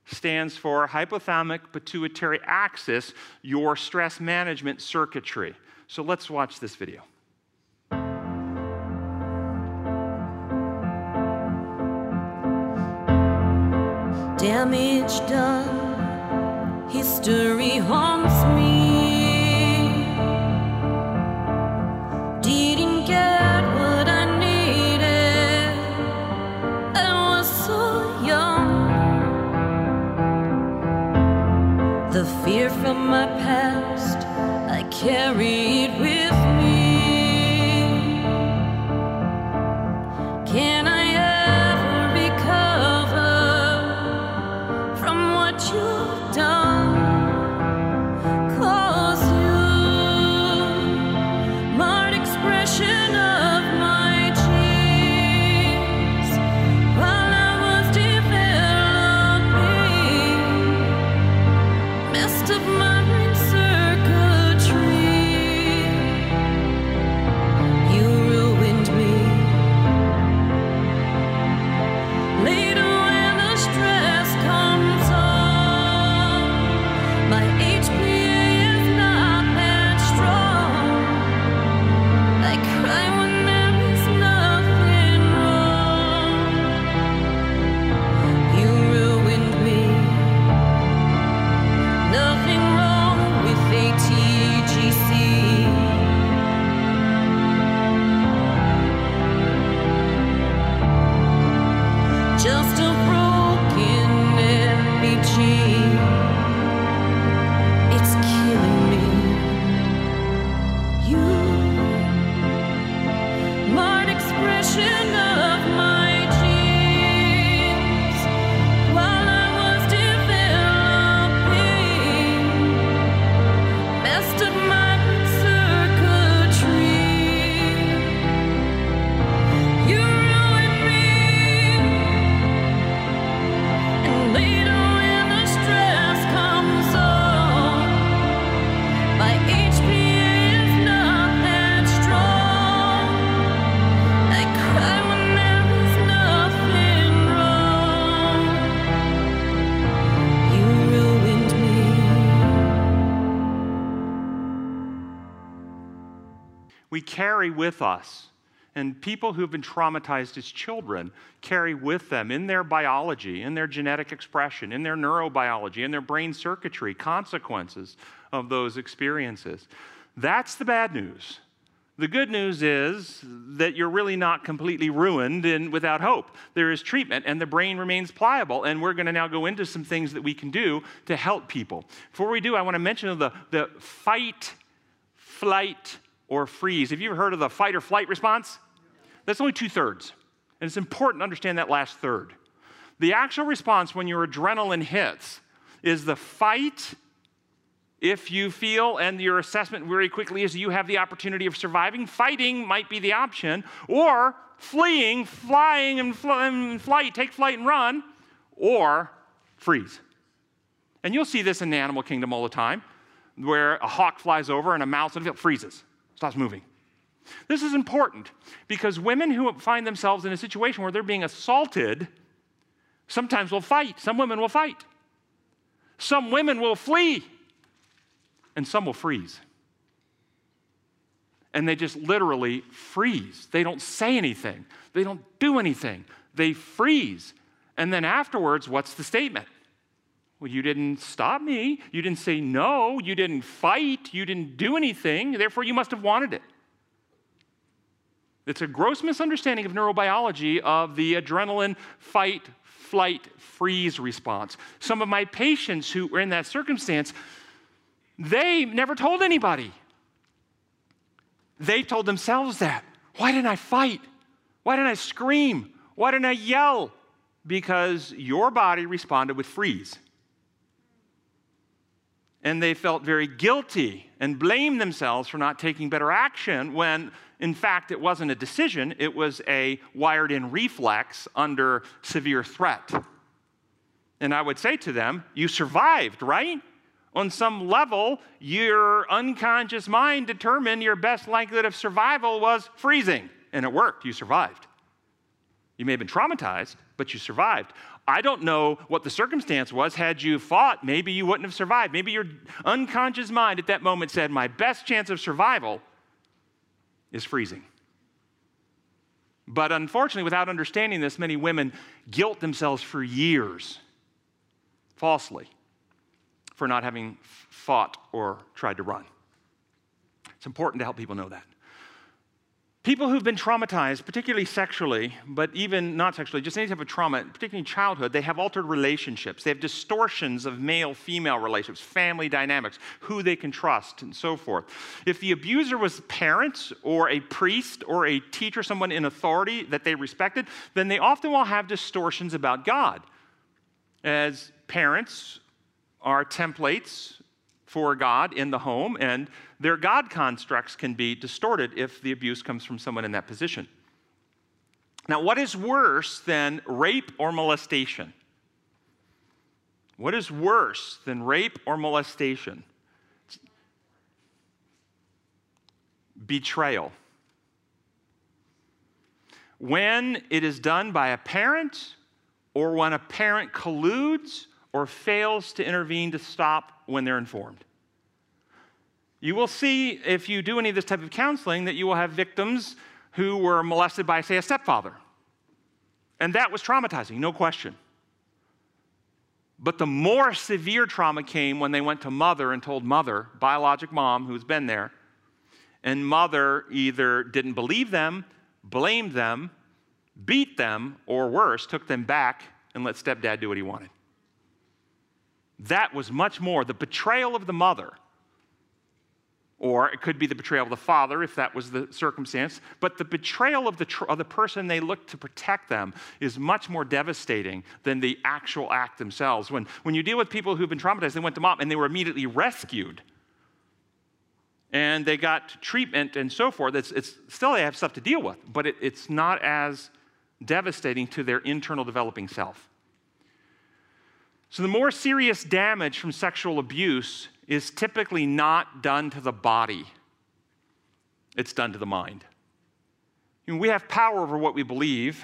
stands for hypothalamic pituitary axis, your stress management circuitry. So let's watch this video. Damage done, history haunts me. Carry with us And people who've been traumatized as children carry with them in their biology, in their genetic expression, in their neurobiology, in their brain circuitry, consequences of those experiences. That's the bad news. The good news is that you're really not completely ruined and without hope. There is treatment, and the brain remains pliable. And we're going to now go into some things that we can do to help people. Before we do, I want to mention the, the fight, flight, or freeze. Have you ever heard of the fight or flight response? That's only two thirds. And it's important to understand that last third. The actual response when your adrenaline hits is the fight if you feel, and your assessment very quickly is you have the opportunity of surviving, fighting might be the option, or fleeing, flying and, fl- and flight, take flight and run, or freeze. And you'll see this in the animal kingdom all the time, where a hawk flies over and a mouse the field freezes, stops moving. This is important because women who find themselves in a situation where they're being assaulted sometimes will fight. Some women will fight. Some women will flee and some will freeze. And they just literally freeze. They don't say anything, they don't do anything. They freeze. And then afterwards, what's the statement? Well, you didn't stop me. You didn't say no. You didn't fight. You didn't do anything. Therefore, you must have wanted it. It's a gross misunderstanding of neurobiology of the adrenaline fight, flight, freeze response. Some of my patients who were in that circumstance they never told anybody. They told themselves that. Why didn't I fight? Why didn't I scream? Why didn't I yell? Because your body responded with freeze. And they felt very guilty and blamed themselves for not taking better action when, in fact, it wasn't a decision, it was a wired in reflex under severe threat. And I would say to them, You survived, right? on some level, your unconscious mind determined your best likelihood of survival was freezing. And it worked. You survived. You may have been traumatized, but you survived. I don't know what the circumstance was. Had you fought, maybe you wouldn't have survived. Maybe your unconscious mind at that moment said, My best chance of survival is freezing. But unfortunately, without understanding this, many women guilt themselves for years falsely for not having fought or tried to run. It's important to help people know that. People who've been traumatized, particularly sexually, but even not sexually, just any type of trauma, particularly in childhood, they have altered relationships. They have distortions of male female relationships, family dynamics, who they can trust, and so forth. If the abuser was parents or a priest or a teacher, someone in authority that they respected, then they often will have distortions about God. As parents, are templates for God in the home, and their God constructs can be distorted if the abuse comes from someone in that position. Now, what is worse than rape or molestation? What is worse than rape or molestation? Betrayal. When it is done by a parent or when a parent colludes or fails to intervene to stop when they're informed. You will see, if you do any of this type of counseling, that you will have victims who were molested by, say, a stepfather. And that was traumatizing, no question. But the more severe trauma came when they went to mother and told mother, biologic mom who's been there, and mother either didn't believe them, blamed them, beat them, or worse, took them back and let stepdad do what he wanted. That was much more the betrayal of the mother, or it could be the betrayal of the father if that was the circumstance, but the betrayal of the, tr- of the person they looked to protect them is much more devastating than the actual act themselves. When, when you deal with people who've been traumatized, they went to mom and they were immediately rescued and they got treatment and so forth. It's, it's still they have stuff to deal with, but it, it's not as devastating to their internal developing self. So, the more serious damage from sexual abuse is typically not done to the body, it's done to the mind. You know, we have power over what we believe,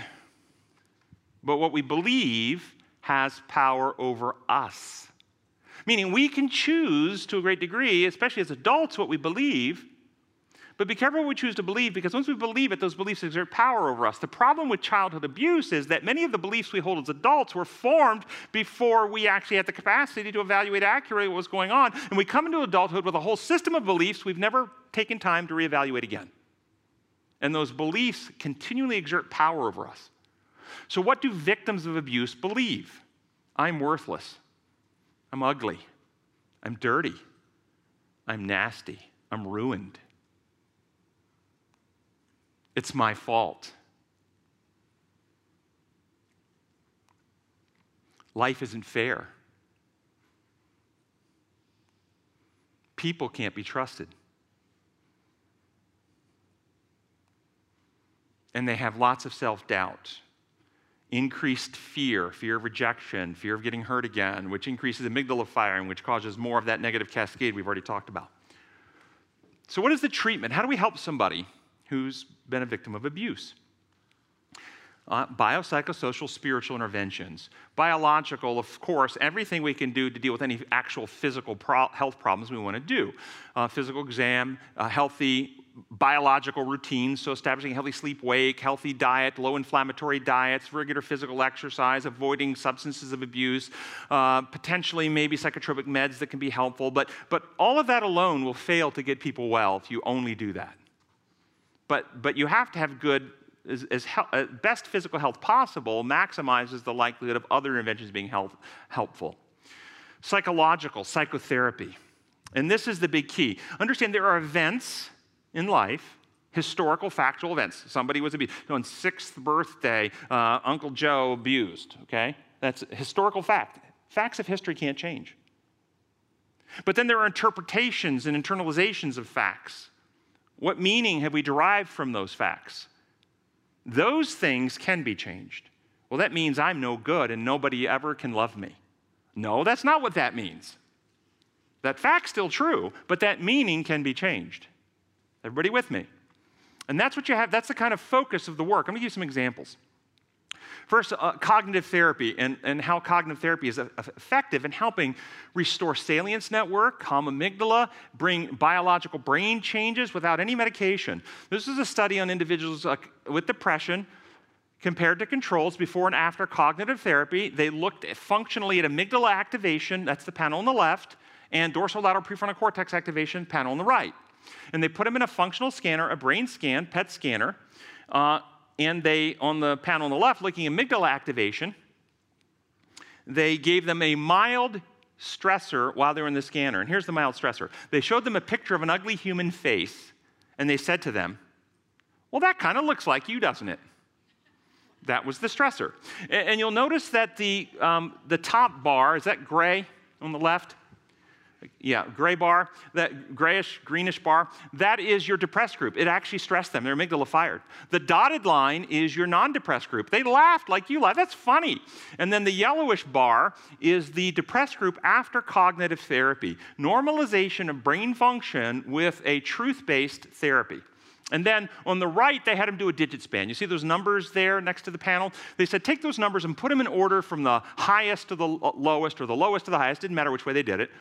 but what we believe has power over us. Meaning, we can choose to a great degree, especially as adults, what we believe, But be careful what we choose to believe because once we believe it, those beliefs exert power over us. The problem with childhood abuse is that many of the beliefs we hold as adults were formed before we actually had the capacity to evaluate accurately what was going on. And we come into adulthood with a whole system of beliefs we've never taken time to reevaluate again. And those beliefs continually exert power over us. So, what do victims of abuse believe? I'm worthless. I'm ugly. I'm dirty. I'm nasty. I'm ruined. It's my fault. Life isn't fair. People can't be trusted. And they have lots of self doubt, increased fear, fear of rejection, fear of getting hurt again, which increases amygdala firing, which causes more of that negative cascade we've already talked about. So, what is the treatment? How do we help somebody who's been a victim of abuse. Uh, biopsychosocial spiritual interventions. Biological, of course, everything we can do to deal with any actual physical pro- health problems we want to do. Uh, physical exam, uh, healthy biological routines, so establishing healthy sleep wake, healthy diet, low inflammatory diets, regular physical exercise, avoiding substances of abuse, uh, potentially maybe psychotropic meds that can be helpful. But, but all of that alone will fail to get people well if you only do that but, but you have to have good, as, as uh, best physical health possible maximizes the likelihood of other interventions being health, helpful. Psychological, psychotherapy. And this is the big key. Understand there are events in life historical, factual events. Somebody was abused. on sixth birthday, uh, Uncle Joe abused, okay? That's historical fact. Facts of history can't change. But then there are interpretations and internalizations of facts. What meaning have we derived from those facts? Those things can be changed. Well, that means I'm no good and nobody ever can love me. No, that's not what that means. That fact's still true, but that meaning can be changed. Everybody with me? And that's what you have, that's the kind of focus of the work. I'm gonna give you some examples. First, uh, cognitive therapy and, and how cognitive therapy is effective in helping restore salience network, calm amygdala, bring biological brain changes without any medication. This is a study on individuals uh, with depression compared to controls before and after cognitive therapy. They looked functionally at amygdala activation, that's the panel on the left, and dorsolateral prefrontal cortex activation, panel on the right. And they put them in a functional scanner, a brain scan, PET scanner. Uh, and they, on the panel on the left, looking at amygdala activation, they gave them a mild stressor while they were in the scanner. And here's the mild stressor. They showed them a picture of an ugly human face, and they said to them, Well, that kind of looks like you, doesn't it? That was the stressor. And, you'll notice that the, um, the top bar, is that gray on the left? Yeah, gray bar, that grayish, greenish bar, that is your depressed group. It actually stressed them. Their amygdala fired. The dotted line is your non depressed group. They laughed like you laughed. That's funny. And then the yellowish bar is the depressed group after cognitive therapy. Normalization of brain function with a truth based therapy. And then on the right, they had him do a digit span. You see those numbers there next to the panel? They said, take those numbers and put them in order from the highest to the lowest or the lowest to the highest. Didn't matter which way they did it.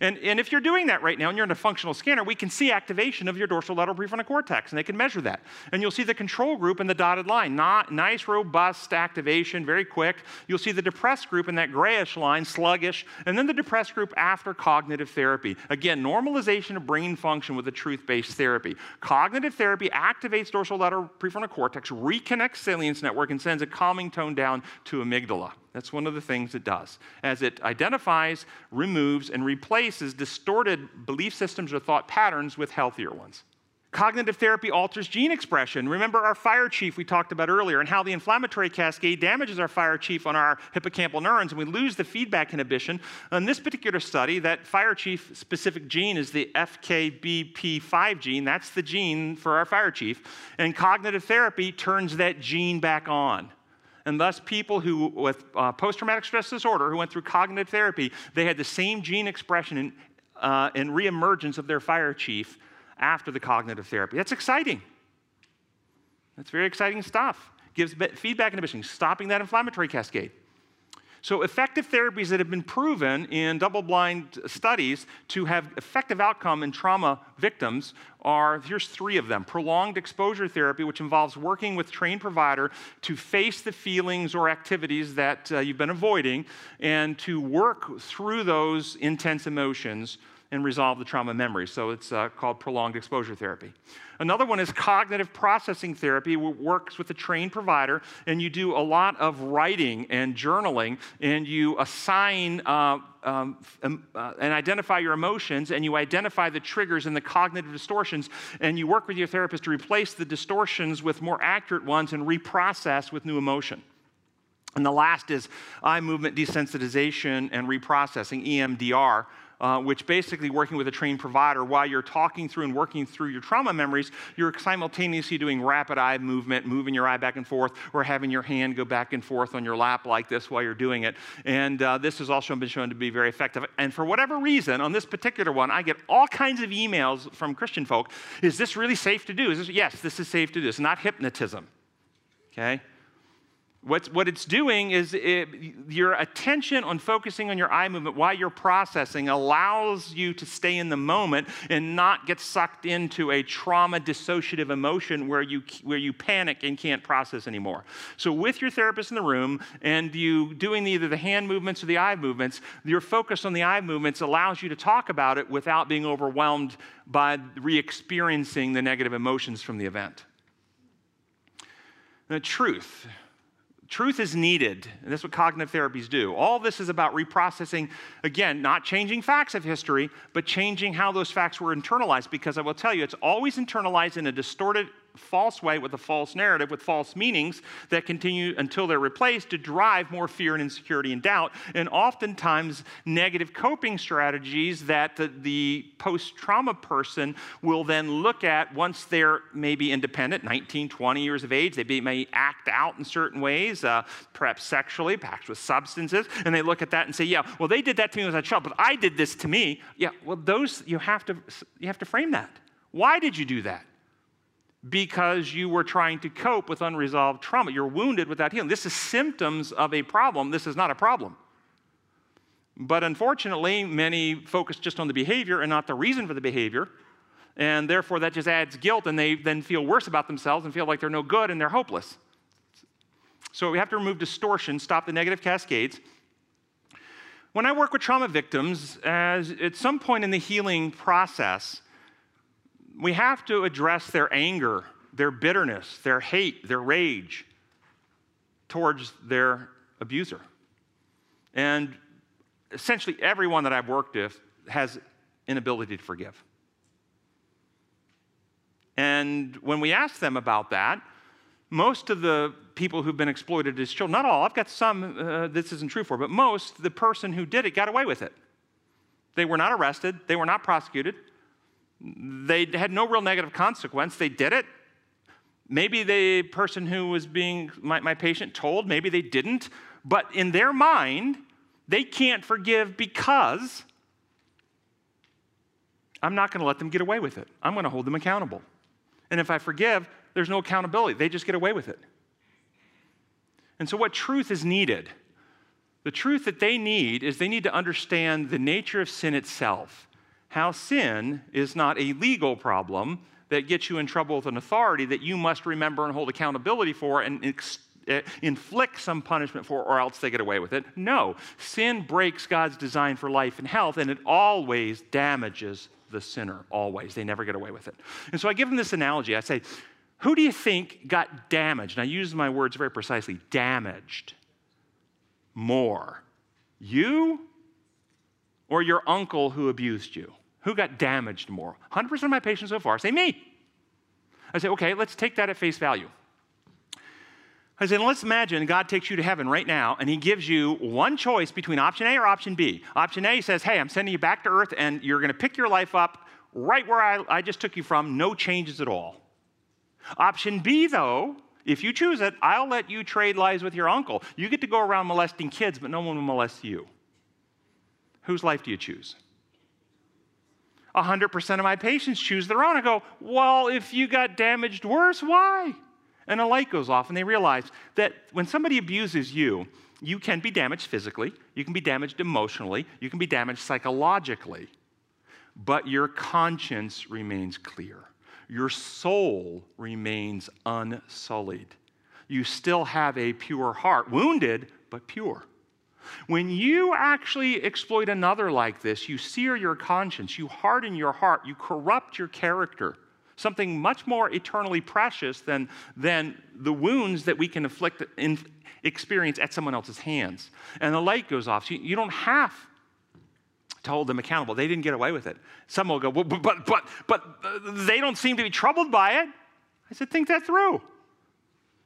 And, and if you're doing that right now and you're in a functional scanner, we can see activation of your dorsal lateral prefrontal cortex, and they can measure that. And you'll see the control group in the dotted line. Not, nice, robust activation, very quick. You'll see the depressed group in that grayish line, sluggish. And then the depressed group after cognitive therapy. Again, normalization of brain function with a truth based therapy. Cognitive therapy activates dorsolateral prefrontal cortex, reconnects salience network, and sends a calming tone down to amygdala. That's one of the things it does, as it identifies, removes, and replaces distorted belief systems or thought patterns with healthier ones. Cognitive therapy alters gene expression. Remember our fire chief we talked about earlier, and how the inflammatory cascade damages our fire chief on our hippocampal neurons, and we lose the feedback inhibition. In this particular study, that fire chief specific gene is the FKBP5 gene. That's the gene for our fire chief. And cognitive therapy turns that gene back on. And thus, people who with uh, post traumatic stress disorder who went through cognitive therapy, they had the same gene expression and, uh, and reemergence of their fire chief after the cognitive therapy. That's exciting. That's very exciting stuff. Gives feedback inhibition, stopping that inflammatory cascade. So, effective therapies that have been proven in double blind studies to have effective outcome in trauma victims are here's three of them prolonged exposure therapy, which involves working with trained provider to face the feelings or activities that uh, you've been avoiding and to work through those intense emotions and resolve the trauma memory. So it's uh, called prolonged exposure therapy. Another one is cognitive processing therapy, which works with a trained provider, and you do a lot of writing and journaling, and you assign uh, um, um, uh, and identify your emotions, and you identify the triggers and the cognitive distortions, and you work with your therapist to replace the distortions with more accurate ones and reprocess with new emotion. And the last is eye movement desensitization and reprocessing, EMDR uh, which basically working with a trained provider while you're talking through and working through your trauma memories, you're simultaneously doing rapid eye movement, moving your eye back and forth, or having your hand go back and forth on your lap like this while you're doing it. And uh, this has also been shown to be very effective. And for whatever reason, on this particular one, I get all kinds of emails from Christian folk. Is this really safe to do? Is this, yes, this is safe to do. It's not hypnotism. Okay? What's, what it's doing is it, your attention on focusing on your eye movement while you're processing allows you to stay in the moment and not get sucked into a trauma dissociative emotion where you, where you panic and can't process anymore. So, with your therapist in the room and you doing either the hand movements or the eye movements, your focus on the eye movements allows you to talk about it without being overwhelmed by re experiencing the negative emotions from the event. The truth Truth is needed, and that's what cognitive therapies do. All this is about reprocessing, again, not changing facts of history, but changing how those facts were internalized, because I will tell you, it's always internalized in a distorted false way with a false narrative, with false meanings that continue until they're replaced to drive more fear and insecurity and doubt, and oftentimes negative coping strategies that the, the post trauma person will then look at once they're maybe independent, 19, 20 years of age. They be, may act out in certain ways, uh, perhaps sexually, perhaps with substances, and they look at that and say, Yeah, well, they did that to me as a child, but I did this to me. Yeah, well, those, you have to, you have to frame that. Why did you do that? Because you were trying to cope with unresolved trauma. You're wounded without healing. This is symptoms of a problem. This is not a problem. But unfortunately, many focus just on the behavior and not the reason for the behavior. And therefore, that just adds guilt, and they then feel worse about themselves and feel like they're no good and they're hopeless. So we have to remove distortion, stop the negative cascades. When I work with trauma victims, as at some point in the healing process, we have to address their anger, their bitterness, their hate, their rage towards their abuser. And essentially, everyone that I've worked with has inability to forgive. And when we ask them about that, most of the people who've been exploited as children, not all, I've got some uh, this isn't true for, but most, the person who did it got away with it. They were not arrested, they were not prosecuted, they had no real negative consequence. They did it. Maybe the person who was being my, my patient told, maybe they didn't. But in their mind, they can't forgive because I'm not going to let them get away with it. I'm going to hold them accountable. And if I forgive, there's no accountability. They just get away with it. And so, what truth is needed? The truth that they need is they need to understand the nature of sin itself how sin is not a legal problem that gets you in trouble with an authority that you must remember and hold accountability for and ex- eh, inflict some punishment for, or else they get away with it. No, sin breaks God's design for life and health, and it always damages the sinner, always. They never get away with it. And so I give them this analogy. I say, Who do you think got damaged? And I use my words very precisely damaged more, you or your uncle who abused you? Who got damaged more? 100% of my patients so far say me. I say, okay, let's take that at face value. I said, let's imagine God takes you to heaven right now and he gives you one choice between option A or option B. Option A says, hey, I'm sending you back to earth and you're going to pick your life up right where I, I just took you from, no changes at all. Option B, though, if you choose it, I'll let you trade lives with your uncle. You get to go around molesting kids, but no one will molest you. Whose life do you choose? 100% of my patients choose their own. I go, well, if you got damaged worse, why? And a light goes off, and they realize that when somebody abuses you, you can be damaged physically, you can be damaged emotionally, you can be damaged psychologically, but your conscience remains clear. Your soul remains unsullied. You still have a pure heart, wounded, but pure. When you actually exploit another like this, you sear your conscience, you harden your heart, you corrupt your character something much more eternally precious than, than the wounds that we can inflict in, experience at someone else's hands. And the light goes off. So you, you don't have to hold them accountable. They didn't get away with it. Some will go, well, but, but, but, but uh, they don't seem to be troubled by it. I said, think that through.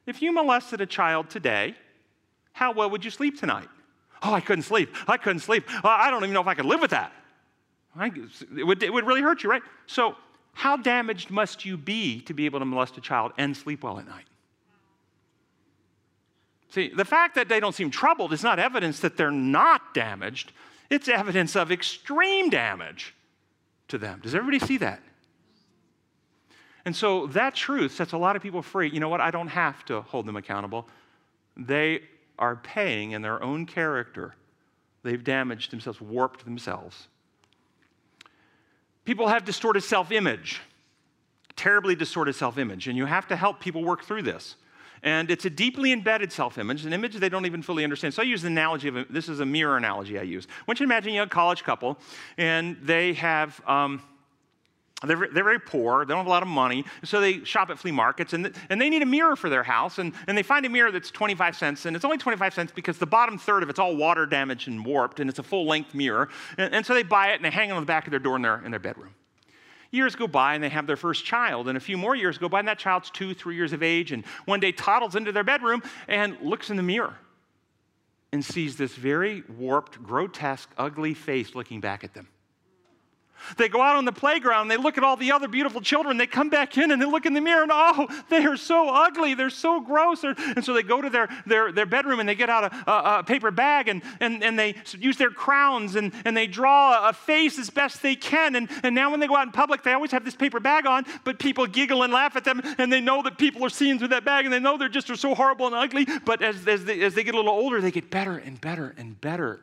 If you molested a child today, how well would you sleep tonight? Oh, I couldn't sleep. I couldn't sleep. Uh, I don't even know if I could live with that. it, would, it would really hurt you, right? So how damaged must you be to be able to molest a child and sleep well at night? See, the fact that they don't seem troubled is not evidence that they're not damaged, it's evidence of extreme damage to them. Does everybody see that? And so that truth sets a lot of people free. You know what? I don't have to hold them accountable. They are paying in their own character. They've damaged themselves, warped themselves. People have distorted self image, terribly distorted self image, and you have to help people work through this. And it's a deeply embedded self image, an image they don't even fully understand. So I use the analogy of this is a mirror analogy I use. I want you to imagine a college couple, and they have. Um, they're, they're very poor, they don't have a lot of money, so they shop at flea markets and, and they need a mirror for their house. And, and they find a mirror that's 25 cents, and it's only 25 cents because the bottom third of it's all water damaged and warped, and it's a full length mirror. And, and so they buy it and they hang it on the back of their door in their, in their bedroom. Years go by and they have their first child, and a few more years go by, and that child's two, three years of age, and one day toddles into their bedroom and looks in the mirror and sees this very warped, grotesque, ugly face looking back at them. They go out on the playground and they look at all the other beautiful children. They come back in and they look in the mirror and oh, they are so ugly. They're so gross. And so they go to their, their, their bedroom and they get out a, a, a paper bag and, and, and they use their crowns and, and they draw a face as best they can. And, and now when they go out in public, they always have this paper bag on, but people giggle and laugh at them and they know that people are seeing through that bag and they know they're just are so horrible and ugly. But as, as, they, as they get a little older, they get better and better and better.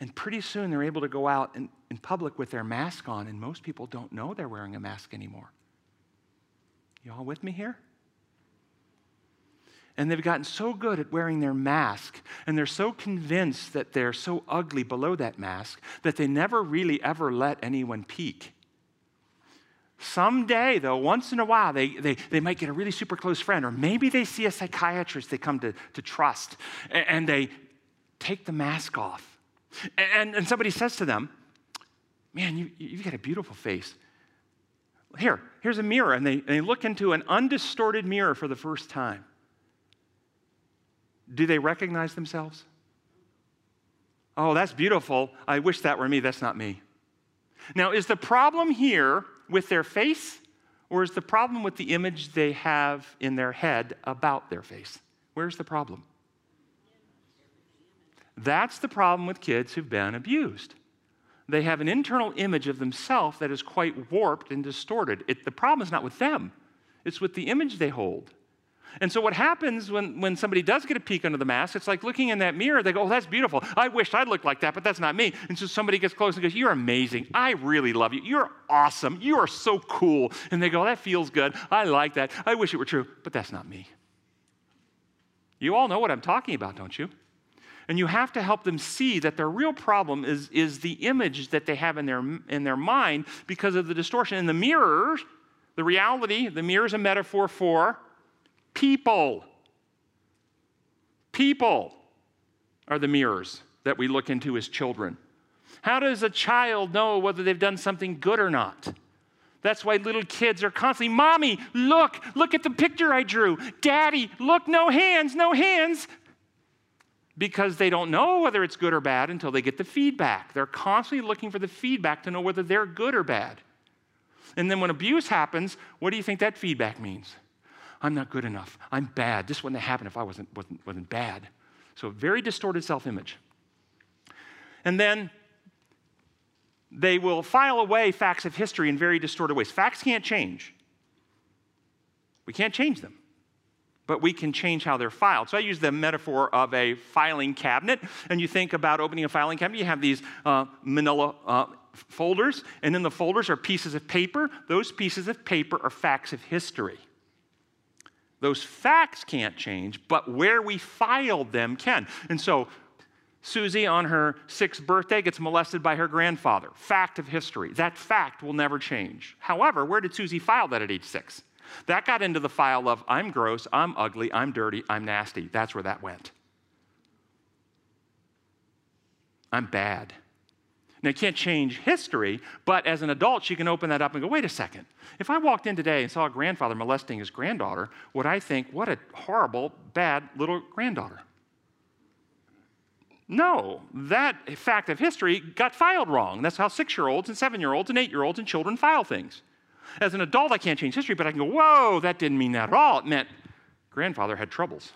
And pretty soon they're able to go out in, in public with their mask on, and most people don't know they're wearing a mask anymore. You all with me here? And they've gotten so good at wearing their mask, and they're so convinced that they're so ugly below that mask that they never really ever let anyone peek. Someday, though, once in a while, they, they, they might get a really super close friend, or maybe they see a psychiatrist they come to, to trust, and, and they take the mask off and, and somebody says to them, Man, you, you've got a beautiful face. Here, here's a mirror. And they, and they look into an undistorted mirror for the first time. Do they recognize themselves? Oh, that's beautiful. I wish that were me. That's not me. Now, is the problem here with their face, or is the problem with the image they have in their head about their face? Where's the problem? That's the problem with kids who've been abused. They have an internal image of themselves that is quite warped and distorted. It, the problem is not with them, it's with the image they hold. And so, what happens when, when somebody does get a peek under the mask, it's like looking in that mirror, they go, Oh, that's beautiful. I wish I looked like that, but that's not me. And so, somebody gets close and goes, You're amazing. I really love you. You're awesome. You are so cool. And they go, That feels good. I like that. I wish it were true, but that's not me. You all know what I'm talking about, don't you? And you have to help them see that their real problem is, is the image that they have in their, in their mind because of the distortion. In the mirror, the reality, the mirror is a metaphor for people. People are the mirrors that we look into as children. How does a child know whether they've done something good or not? That's why little kids are constantly, Mommy, look, look at the picture I drew. Daddy, look, no hands, no hands because they don't know whether it's good or bad until they get the feedback. They're constantly looking for the feedback to know whether they're good or bad. And then when abuse happens, what do you think that feedback means? I'm not good enough. I'm bad. This wouldn't have happened if I wasn't, wasn't, wasn't bad. So, very distorted self image. And then they will file away facts of history in very distorted ways. Facts can't change, we can't change them. But we can change how they're filed. So I use the metaphor of a filing cabinet, and you think about opening a filing cabinet, you have these uh, manila uh, folders, and in the folders are pieces of paper. Those pieces of paper are facts of history. Those facts can't change, but where we filed them can. And so Susie, on her sixth birthday, gets molested by her grandfather. Fact of history. That fact will never change. However, where did Susie file that at age six? That got into the file of I'm gross, I'm ugly, I'm dirty, I'm nasty. That's where that went. I'm bad. Now, you can't change history, but as an adult, she can open that up and go, wait a second. If I walked in today and saw a grandfather molesting his granddaughter, would I think, what a horrible, bad little granddaughter? No, that fact of history got filed wrong. That's how six year olds and seven year olds and eight year olds and children file things. As an adult, I can't change history, but I can go, whoa, that didn't mean that at all. It meant grandfather had troubles.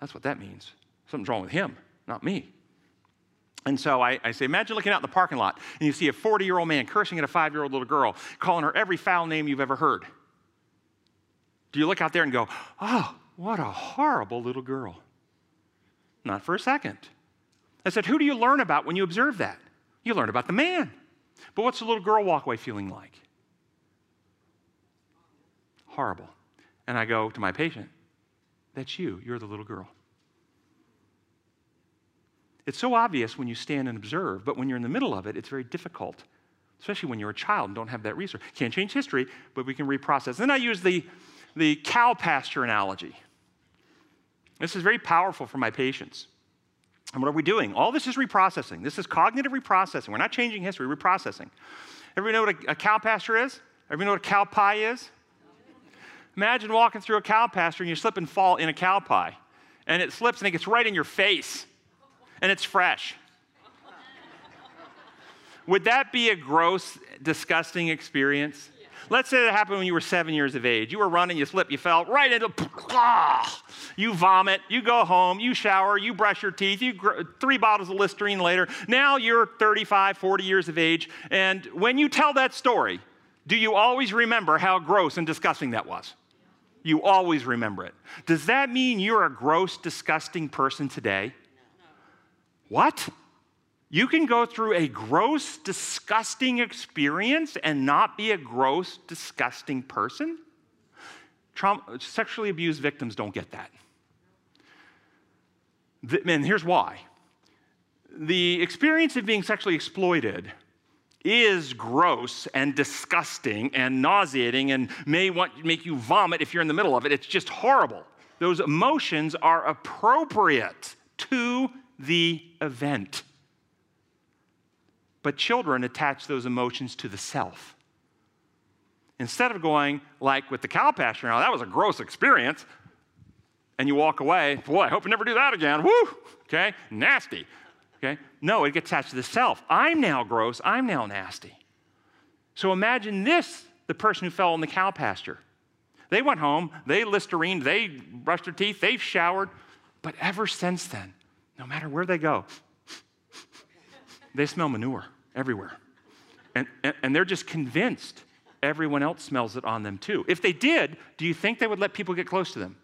That's what that means. Something's wrong with him, not me. And so I, I, say, imagine looking out in the parking lot and you see a 40 year old man cursing at a five year old little girl, calling her every foul name you've ever heard. Do you look out there and go, oh, what a horrible little girl? Not for a second. I said, who do you learn about when you observe that? You learn about the man. But what's the little girl walk away feeling like? Horrible. And I go to my patient, that's you. You're the little girl. It's so obvious when you stand and observe, but when you're in the middle of it, it's very difficult, especially when you're a child and don't have that resource. Can't change history, but we can reprocess. Then I use the, the cow pasture analogy. This is very powerful for my patients. And what are we doing? All this is reprocessing. This is cognitive reprocessing. We're not changing history, reprocessing. Everybody know what a, a cow pasture is? Everybody know what a cow pie is? Imagine walking through a cow pasture and you slip and fall in a cow pie. And it slips and it gets right in your face and it's fresh. Would that be a gross, disgusting experience? Let's say that happened when you were seven years of age. You were running, you slip, you fell right into, you vomit, you go home, you shower, you brush your teeth, you gr- three bottles of Listerine later. Now you're 35, 40 years of age, and when you tell that story, do you always remember how gross and disgusting that was? You always remember it. Does that mean you're a gross, disgusting person today? What? You can go through a gross, disgusting experience and not be a gross, disgusting person? Trauma, sexually abused victims don't get that. And here's why the experience of being sexually exploited is gross and disgusting and nauseating and may want, make you vomit if you're in the middle of it. It's just horrible. Those emotions are appropriate to the event. But children attach those emotions to the self. Instead of going like with the cow pasture, now that was a gross experience, and you walk away, boy, I hope I never do that again. Woo! Okay, nasty. Okay, no, it gets attached to the self. I'm now gross, I'm now nasty. So imagine this the person who fell in the cow pasture. They went home, they Listerine, they brushed their teeth, they've showered, but ever since then, no matter where they go, they smell manure everywhere. And, and, and, they're just convinced everyone else smells it on them too. If they did, do you think they would let people get close to them?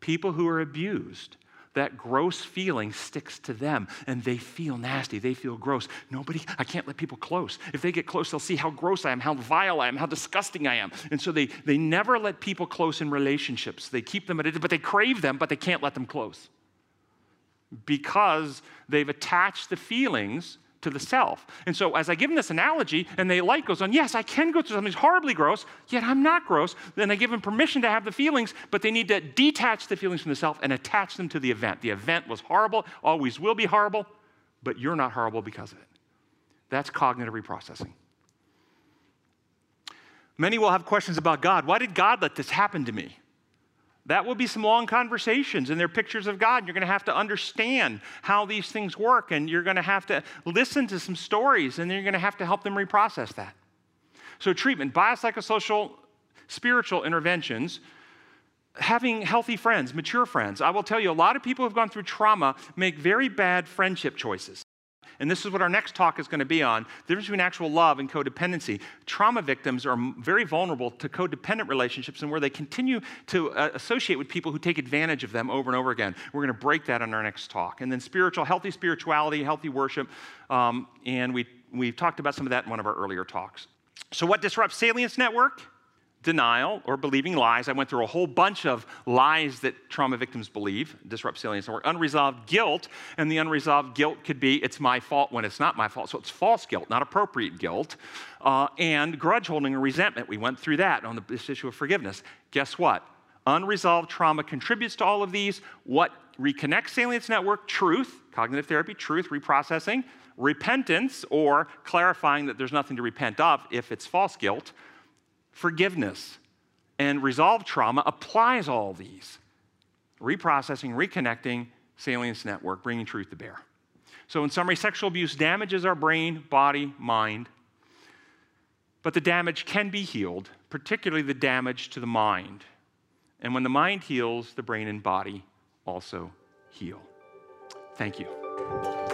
People who are abused, that gross feeling sticks to them and they feel nasty. They feel gross. Nobody, I can't let people close. If they get close, they'll see how gross I am, how vile I am, how disgusting I am. And so they, they never let people close in relationships. They keep them at but they crave them, but they can't let them close because they've attached the feelings to the self. And so as I give them this analogy and the light goes on, yes, I can go through something horribly gross, yet I'm not gross. Then I give them permission to have the feelings, but they need to detach the feelings from the self and attach them to the event. The event was horrible, always will be horrible, but you're not horrible because of it. That's cognitive reprocessing. Many will have questions about God. Why did God let this happen to me? That will be some long conversations, and they're pictures of God. You're going to have to understand how these things work, and you're going to have to listen to some stories, and then you're going to have to help them reprocess that. So, treatment, biopsychosocial, spiritual interventions, having healthy friends, mature friends. I will tell you, a lot of people who've gone through trauma make very bad friendship choices. And this is what our next talk is going to be on the difference between actual love and codependency. Trauma victims are very vulnerable to codependent relationships and where they continue to uh, associate with people who take advantage of them over and over again. We're going to break that in our next talk. And then spiritual, healthy spirituality, healthy worship. Um, and we, we talked about some of that in one of our earlier talks. So, what disrupts Salience Network? Denial or believing lies. I went through a whole bunch of lies that trauma victims believe, disrupt salience network. Unresolved guilt, and the unresolved guilt could be it's my fault when it's not my fault. So it's false guilt, not appropriate guilt. Uh, and grudge holding or resentment. We went through that on the, this issue of forgiveness. Guess what? Unresolved trauma contributes to all of these. What reconnects salience network? Truth, cognitive therapy, truth, reprocessing, repentance, or clarifying that there's nothing to repent of if it's false guilt forgiveness and resolve trauma applies all these reprocessing, reconnecting, salience network, bringing truth to bear. So, in summary, sexual abuse damages our brain, body, mind, but the damage can be healed, particularly the damage to the mind. And when the mind heals, the brain and body also heal. Thank you.